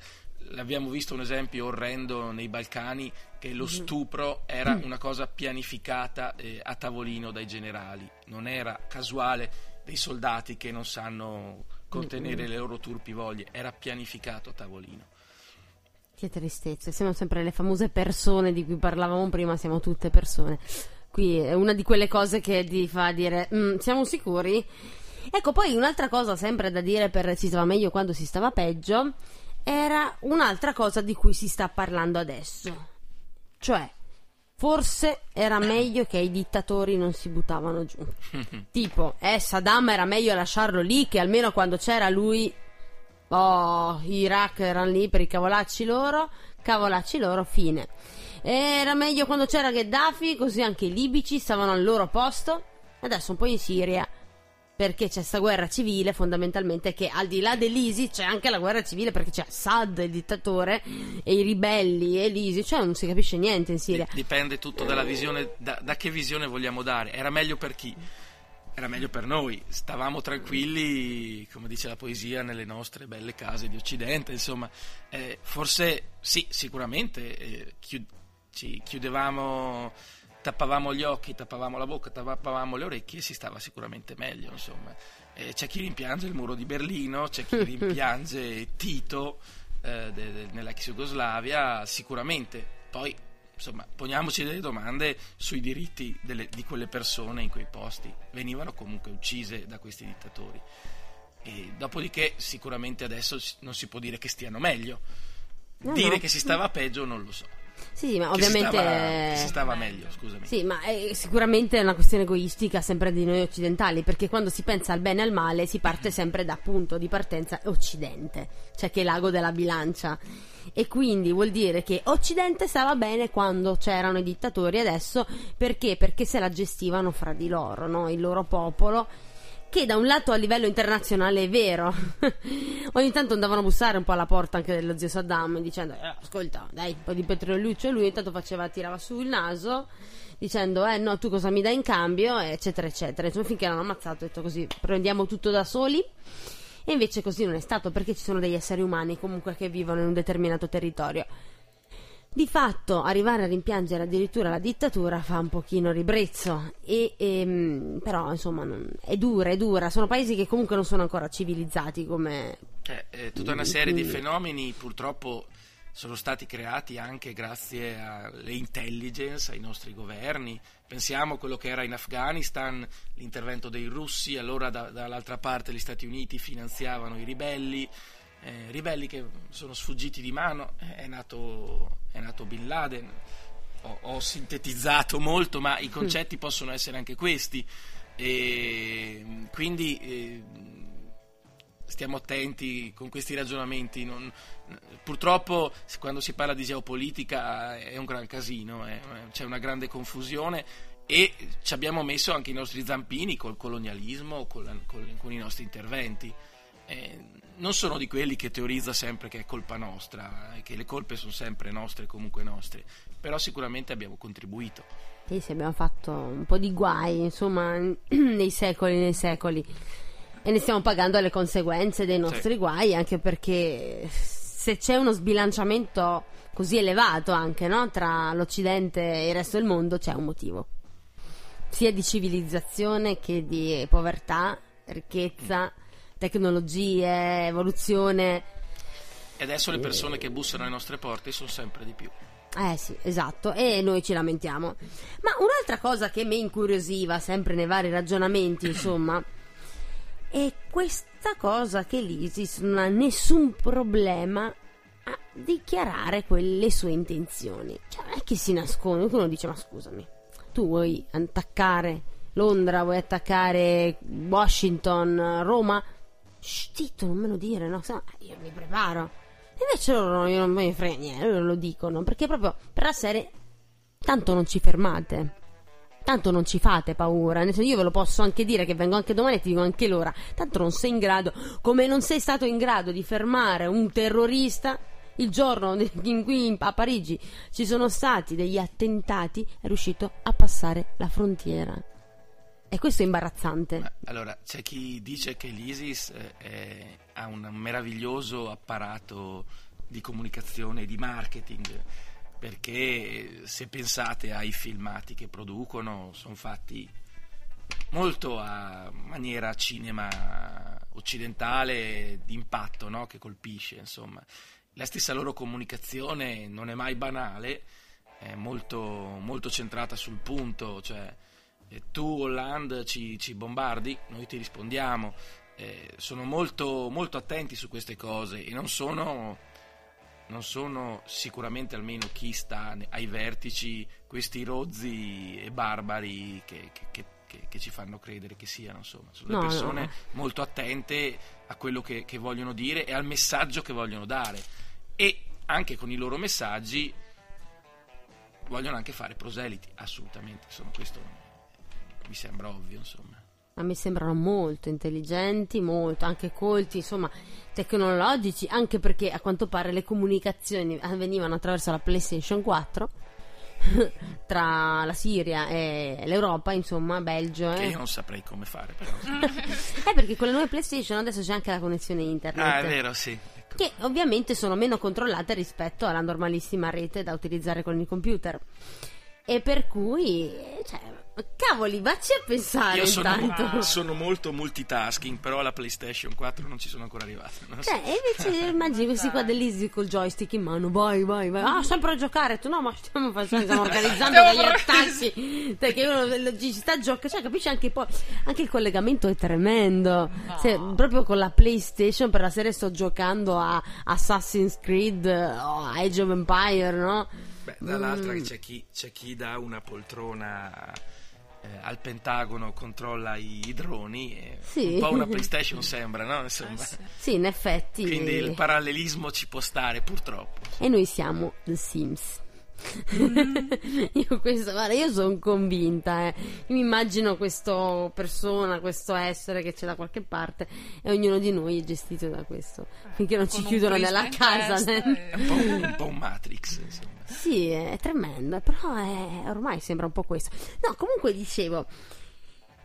L'abbiamo visto un esempio orrendo nei Balcani che lo mhm. stupro era una cosa pianificata eh, a tavolino dai generali, non era casuale dei soldati che non sanno contenere le loro turpi voglie, era pianificato a tavolino. Che tristezza, siamo sempre le famose persone di cui parlavamo prima, siamo tutte persone. Qui è una di quelle cose che ti fa dire, mm, siamo sicuri? Ecco, poi un'altra cosa sempre da dire per si stava meglio quando si stava peggio, era un'altra cosa di cui si sta parlando adesso. Cioè, Forse era meglio che i dittatori non si buttavano giù. [LAUGHS] tipo, eh, Saddam era meglio lasciarlo lì che almeno quando c'era lui... Oh, Iraq erano lì per i cavolacci loro, cavolacci loro, fine. Era meglio quando c'era Gheddafi, così anche i libici stavano al loro posto. Adesso un po' in Siria perché c'è questa guerra civile fondamentalmente che al di là dell'ISI c'è anche la guerra civile perché c'è Assad il dittatore e i ribelli e l'ISI cioè non si capisce niente in Siria dipende tutto dalla visione da, da che visione vogliamo dare era meglio per chi? Era meglio per noi, stavamo tranquilli, come dice la poesia, nelle nostre belle case di Occidente, insomma, eh, forse sì, sicuramente eh, chiud- ci chiudevamo tappavamo gli occhi, tappavamo la bocca, tappavamo le orecchie e si stava sicuramente meglio, insomma. Eh, c'è chi rimpiange il muro di Berlino, c'è chi [LAUGHS] rimpiange Tito eh, de, de, nell'ex Jugoslavia, sicuramente. Poi, insomma, poniamoci delle domande sui diritti delle, di quelle persone in quei posti. Venivano comunque uccise da questi dittatori. E dopodiché, sicuramente adesso non si può dire che stiano meglio. No, dire no. che si stava peggio non lo so. Sì, ma ovviamente. Si stava, si stava, meglio, scusami. Sì, ma è sicuramente è una questione egoistica sempre di noi occidentali, perché quando si pensa al bene e al male si parte sempre da punto di partenza occidente, cioè che è l'ago della bilancia. E quindi vuol dire che Occidente stava bene quando c'erano i dittatori, adesso perché? Perché se la gestivano fra di loro, no? il loro popolo che da un lato a livello internazionale è vero. [LAUGHS] Ogni tanto andavano a bussare un po' alla porta anche dello zio Saddam dicendo eh, ascolta, dai, un po' di petrolio e lui intanto faceva, tirava su il naso dicendo eh no, tu cosa mi dai in cambio, eccetera, eccetera. Insomma, finché l'hanno ammazzato, ho detto così, prendiamo tutto da soli. E invece così non è stato perché ci sono degli esseri umani comunque che vivono in un determinato territorio. Di fatto arrivare a rimpiangere addirittura la dittatura fa un pochino ribrezzo, e, e, ehm, però insomma non, è dura, è dura, sono paesi che comunque non sono ancora civilizzati come... Eh, eh, tutta una serie di fenomeni purtroppo sono stati creati anche grazie alle intelligence, ai nostri governi. Pensiamo a quello che era in Afghanistan, l'intervento dei russi, allora da, dall'altra parte gli Stati Uniti finanziavano i ribelli, eh, ribelli che sono sfuggiti di mano, è nato è nato Bin Laden. Ho, ho sintetizzato molto, ma i concetti possono essere anche questi. E quindi eh, stiamo attenti con questi ragionamenti. Non, purtroppo, quando si parla di geopolitica, è un gran casino, eh, c'è una grande confusione e ci abbiamo messo anche i nostri zampini col colonialismo, con, con, con i nostri interventi. Eh, non sono di quelli che teorizza sempre che è colpa nostra, e che le colpe sono sempre nostre, comunque nostre, però sicuramente abbiamo contribuito. Sì, sì, abbiamo fatto un po' di guai, insomma, [CLEARS THROAT] nei secoli, nei secoli. E ne stiamo pagando le conseguenze dei nostri sì. guai, anche perché se c'è uno sbilanciamento così elevato anche no? tra l'Occidente e il resto del mondo, c'è un motivo. Sia di civilizzazione che di povertà, ricchezza. Mm tecnologie, evoluzione. E adesso le persone che bussano alle nostre porte sono sempre di più. Eh sì, esatto, e noi ci lamentiamo. Ma un'altra cosa che mi incuriosiva, sempre nei vari ragionamenti, [COUGHS] insomma, è questa cosa che l'ISIS non ha nessun problema a dichiarare quelle sue intenzioni. Cioè, non è che si nasconde, uno dice, ma scusami, tu vuoi attaccare Londra, vuoi attaccare Washington, Roma? Zitto, non me lo dire, no? Io mi preparo. Invece loro io non me ne frega niente, loro lo dicono, perché proprio per la serie tanto non ci fermate. Tanto non ci fate paura, io ve lo posso anche dire che vengo anche domani e ti dico anche l'ora. Tanto non sei in grado, come non sei stato in grado di fermare un terrorista il giorno [LAUGHS] in cui a Parigi ci sono stati degli attentati, è riuscito a passare la frontiera. E questo è imbarazzante. Allora, c'è chi dice che l'ISIS eh, è- ha un meraviglioso apparato di comunicazione e di marketing, perché se pensate ai filmati che producono, sono fatti molto a maniera cinema occidentale d'impatto, no? che colpisce, insomma. La stessa loro comunicazione non è mai banale, è molto, molto centrata sul punto, cioè tu Hollande ci, ci bombardi, noi ti rispondiamo. Eh, sono molto, molto attenti su queste cose e non sono, non sono sicuramente almeno chi sta ai vertici questi rozzi e barbari che, che- che- che- ci fanno credere che siano. Insomma. Sono No, persone no. molto attente a quello che, che vogliono dire e al messaggio che vogliono dare. E anche con i loro messaggi vogliono anche fare proseliti, assolutamente. Insomma, questo mi sembra ovvio, insomma. A me sembrano molto intelligenti, molto anche colti, insomma, tecnologici, anche perché a quanto pare le comunicazioni avvenivano attraverso la PlayStation 4 [LAUGHS] tra la Siria e l'Europa, insomma, Belgio. Che Eh. io non saprei come fare, però. [LAUGHS] Eh, perché con le nuove PlayStation adesso c'è anche la connessione internet. ah, è vero, sì. Ecco. Che ovviamente sono meno controllate rispetto alla normalissima rete da utilizzare con il computer. E per cui, eh, cioè, cavoli, vacci a pensare Io sono, intanto. [LAUGHS] sono molto multitasking, però alla PlayStation 4 non ci sono ancora arrivato. so. Cioè, e invece [LAUGHS] immagini questi qua dell'Easy col joystick in mano, vai, vai, vai. Ah, sempre a giocare. Tu no, ma stiamo facendo, stiamo [LAUGHS] organizzando Stiamo degli attacchi. Perché uno ci sta giocando, cioè, capisci anche poi, anche il collegamento è tremendo. Se- proprio con la PlayStation per la serie sto giocando a Assassin's Creed o a Age of Empire, no? Beh, dall'altra Mm. c'è, chi, c'è chi dà una poltrona eh, al Pentagono, controlla i, i droni. e Sì. Un po' una [LAUGHS] PlayStation sembra, no? Insomma. Sì, in effetti. Quindi il parallelismo ci può stare, purtroppo. E noi siamo The Sims. [LAUGHS] io questo, guarda, io sono convinta, eh. Io mi immagino questa persona, questo essere che c'è da qualche parte e ognuno di noi è gestito da questo. Finché non ci Con un chiudono nella casa. testa né? [LAUGHS] È un po' un, un po' un Matrix, insomma. Sì, è tremendo, però è- ormai sembra un po' questo. No, comunque dicevo,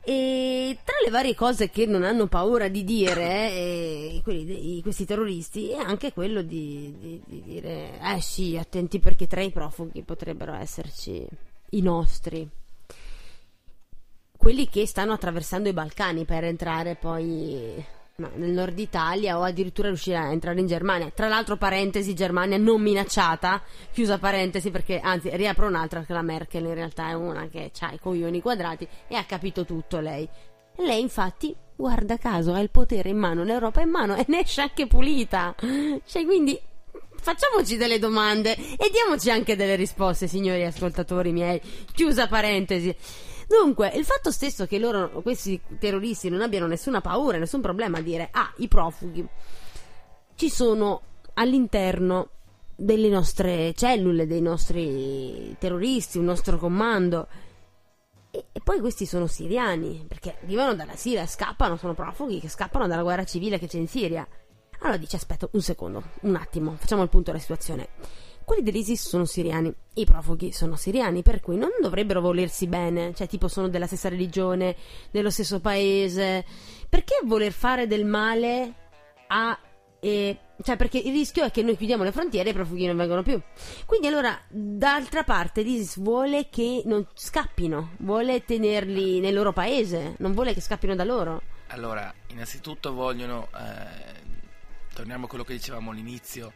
e tra le varie cose che non hanno paura di dire eh, quelli questi terroristi è anche quello di, di- di dire, eh sì, attenti perché tra i profughi potrebbero esserci i nostri. Quelli che stanno attraversando i Balcani per entrare poi nel nord Italia o addirittura riuscire a entrare in Germania. Tra l'altro, parentesi, Germania non minacciata, chiusa parentesi perché anzi riapro un'altra che la Merkel in realtà è una che ha i coglioni quadrati e ha capito tutto lei. Lei infatti, guarda caso, ha il potere in mano, l'Europa in mano [LAUGHS] e ne esce anche pulita. Cioè, quindi facciamoci delle domande e diamoci anche delle risposte, signori ascoltatori miei. Chiusa parentesi. Dunque, il fatto stesso che loro, questi terroristi, non abbiano nessuna paura, nessun problema a dire, ah, i profughi ci sono all'interno delle nostre cellule, dei nostri terroristi, un nostro comando. E, poi questi sono siriani, perché arrivano dalla Siria, scappano, sono profughi che scappano dalla guerra civile che c'è in Siria. Allora dice, aspetta un secondo, un attimo, facciamo il punto della situazione. Quelli dell'ISIS sono siriani, i profughi sono siriani, per cui non dovrebbero volersi bene, cioè tipo sono della stessa religione, dello stesso paese. Perché voler fare del male a... eh, cioè perché il rischio è che noi chiudiamo le frontiere e i profughi non vengono più. Quindi allora, d'altra parte, l'ISIS vuole che non scappino, vuole tenerli nel loro paese, non vuole che scappino da loro. Allora, innanzitutto vogliono, eh, torniamo a quello che dicevamo all'inizio,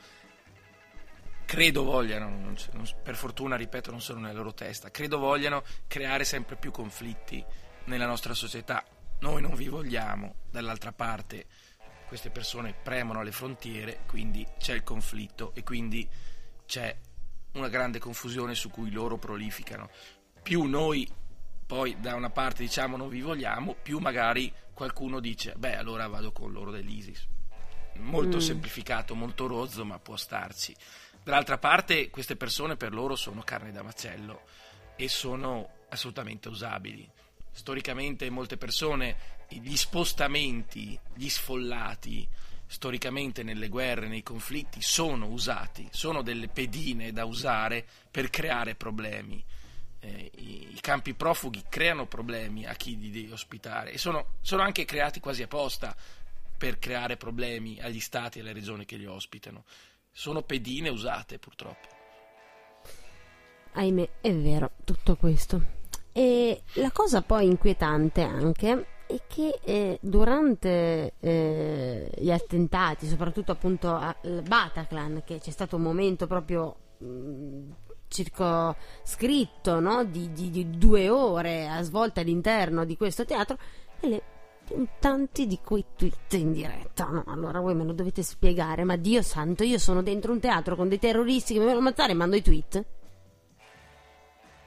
credo vogliano, non non per fortuna ripeto non sono nella loro testa, credo vogliano creare sempre più conflitti nella nostra società. Noi non vi vogliamo, dall'altra parte queste persone premono alle frontiere, quindi c'è il conflitto e quindi c'è una grande confusione su cui loro prolificano. Più noi poi da una parte diciamo non vi vogliamo, più magari qualcuno dice beh allora vado con loro dell'ISIS. molto Mm. semplificato, molto rozzo, ma può starci. Dall'altra parte, queste persone per loro sono carne da macello e sono assolutamente usabili. Storicamente, molte persone, gli spostamenti, gli sfollati, storicamente nelle guerre, nei conflitti, sono usati, sono delle pedine da usare per creare problemi. Eh, i, i campi profughi creano problemi a chi li deve ospitare e sono, sono anche creati quasi apposta per creare problemi agli stati e alle regioni che li ospitano. Sono pedine usate purtroppo. Ahimè, è vero tutto questo. E la cosa poi inquietante anche è che eh, durante eh, gli attentati, soprattutto appunto al Bataclan, che c'è stato un momento proprio mh, circoscritto no? di, di- di due ore a svolta all'interno di questo teatro, le tanti di quei tweet in diretta. No, allora voi me lo dovete spiegare, ma Dio santo, io sono dentro un teatro con dei terroristi che mi vogliono ammazzare e mando i tweet.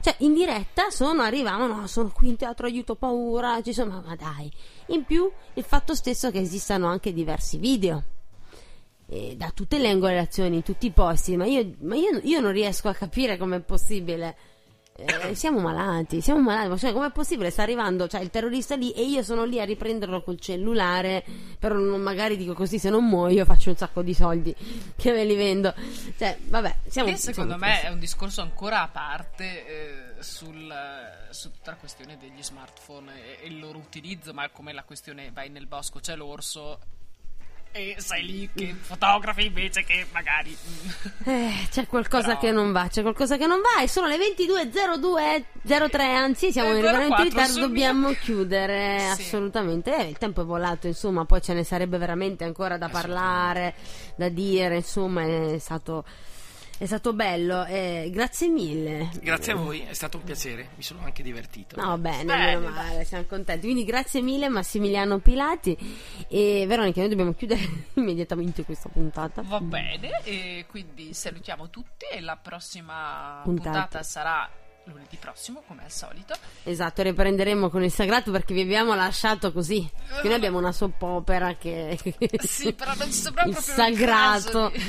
Cioè, in diretta sono, arrivavano, no, sono qui in teatro, aiuto, paura, ci sono, ma, ma dai. In più, il fatto stesso che esistano anche diversi video. da tutte le angolazioni, in tutti i posti, ma io, ma io, io non riesco a capire com'è possibile. Eh, siamo malati, siamo malati, ma cioè, com'è possibile? Sta arrivando, cioè, il terrorista lì e io sono lì a riprenderlo col cellulare, però non- magari dico così, se non muoio faccio un sacco di soldi che me li vendo. Cioè, vabbè, siamo Che secondo siamo me è un discorso ancora a parte eh, sul, su tutta la questione degli smartphone e, e il loro utilizzo, ma come la questione vai nel bosco, c'è l'orso e sei lì che fotografi invece che magari... mm, Eh, c'è qualcosa Però- che non va, c'è qualcosa che non va. E sono le 22.02.03, anzi, siamo Eh, in veramente in 04 ritardo. Dobbiamo mio. chiudere Sì. assolutamente. Eh, il tempo è volato, insomma, poi ce ne sarebbe veramente ancora da parlare, da dire. Insomma, è stato, è stato bello. Eh, grazie mille. Grazie a voi, è stato un piacere, mi sono anche divertito. No, bene, Bene, meno male, siamo contenti. Quindi grazie mille Massimiliano Pilati e Veronica, noi dobbiamo chiudere [LAUGHS] immediatamente questa puntata. Va bene, e quindi salutiamo tutti e la prossima Puntata. puntata sarà lunedì prossimo, come al solito. Esatto, riprenderemo con il sagrato perché vi abbiamo lasciato così. Che noi abbiamo una soppopera che. [LAUGHS] Sì, però non ci il proprio il sagrato. di-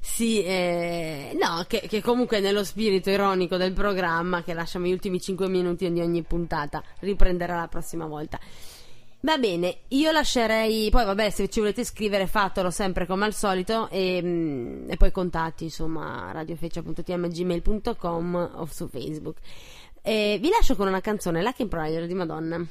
Sì, eh, no, che, che comunque nello spirito ironico del programma che lasciamo gli ultimi 5 minuti di ogni puntata. Riprenderà la prossima volta. Va bene, io lascerei. Poi, vabbè, se ci volete scrivere, fatelo sempre come al solito. E, mm, e poi contatti, insomma, radiofeccia.tm.gmail.com o su Facebook. E vi lascio con una canzone, Lucky Prayer di Madonna. Mm.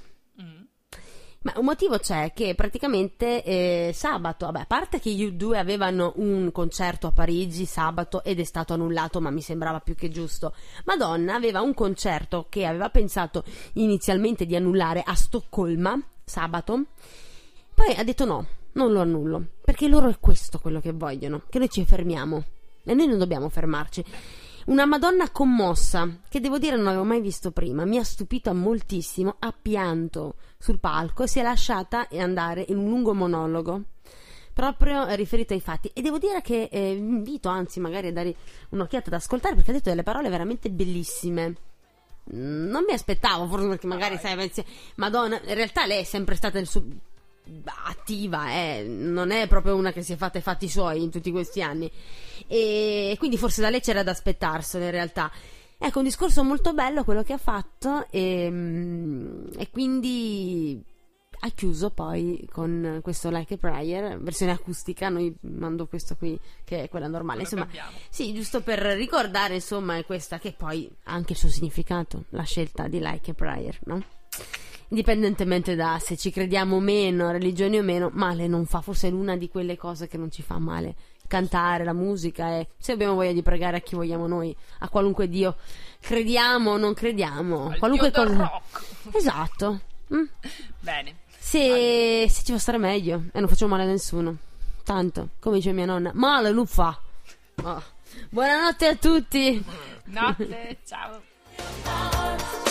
Ma un motivo c'è che praticamente eh, sabato, vabbè, a parte che gli U2 avevano un concerto a Parigi sabato ed è stato annullato, ma mi sembrava più che giusto. Madonna aveva un concerto che aveva pensato inizialmente di annullare a Stoccolma sabato, poi ha detto no, non lo annullo, perché loro è questo quello che vogliono, che noi ci fermiamo e noi non dobbiamo fermarci. Una Madonna commossa, che devo dire non avevo mai visto prima, mi ha stupito moltissimo, ha pianto sul palco e si è lasciata andare in un lungo monologo proprio riferito ai fatti e devo dire che eh, vi invito anzi magari a dare un'occhiata ad ascoltare perché ha detto delle parole veramente bellissime non mi aspettavo forse perché magari sai pensi- Madonna in realtà lei è sempre stata il suo attiva, eh, non è proprio una che si è fatta i fatti suoi in tutti questi anni. E quindi forse da lei c'era da aspettarselo in realtà. Ecco, un discorso molto bello quello che ha fatto e, mm, e quindi ha chiuso poi con questo Like a Prayer, versione acustica, noi mando questo qui che è quella normale, insomma. Sì, giusto per ricordare, insomma, è questa che poi ha anche il suo significato, la scelta di Like a Prayer, no? Indipendentemente da se ci crediamo o meno, religioni o meno, male non fa, forse è una di quelle cose che non ci fa male. Cantare, la musica e se abbiamo voglia di pregare a chi vogliamo noi, a qualunque Dio crediamo o non crediamo, Al qualunque cosa. Esatto. Mm. Bene. Se, se ci fa stare meglio e non facciamo male a nessuno. Tanto, come dice mia nonna, male non fa. Oh. Buonanotte a tutti. Notte, ciao.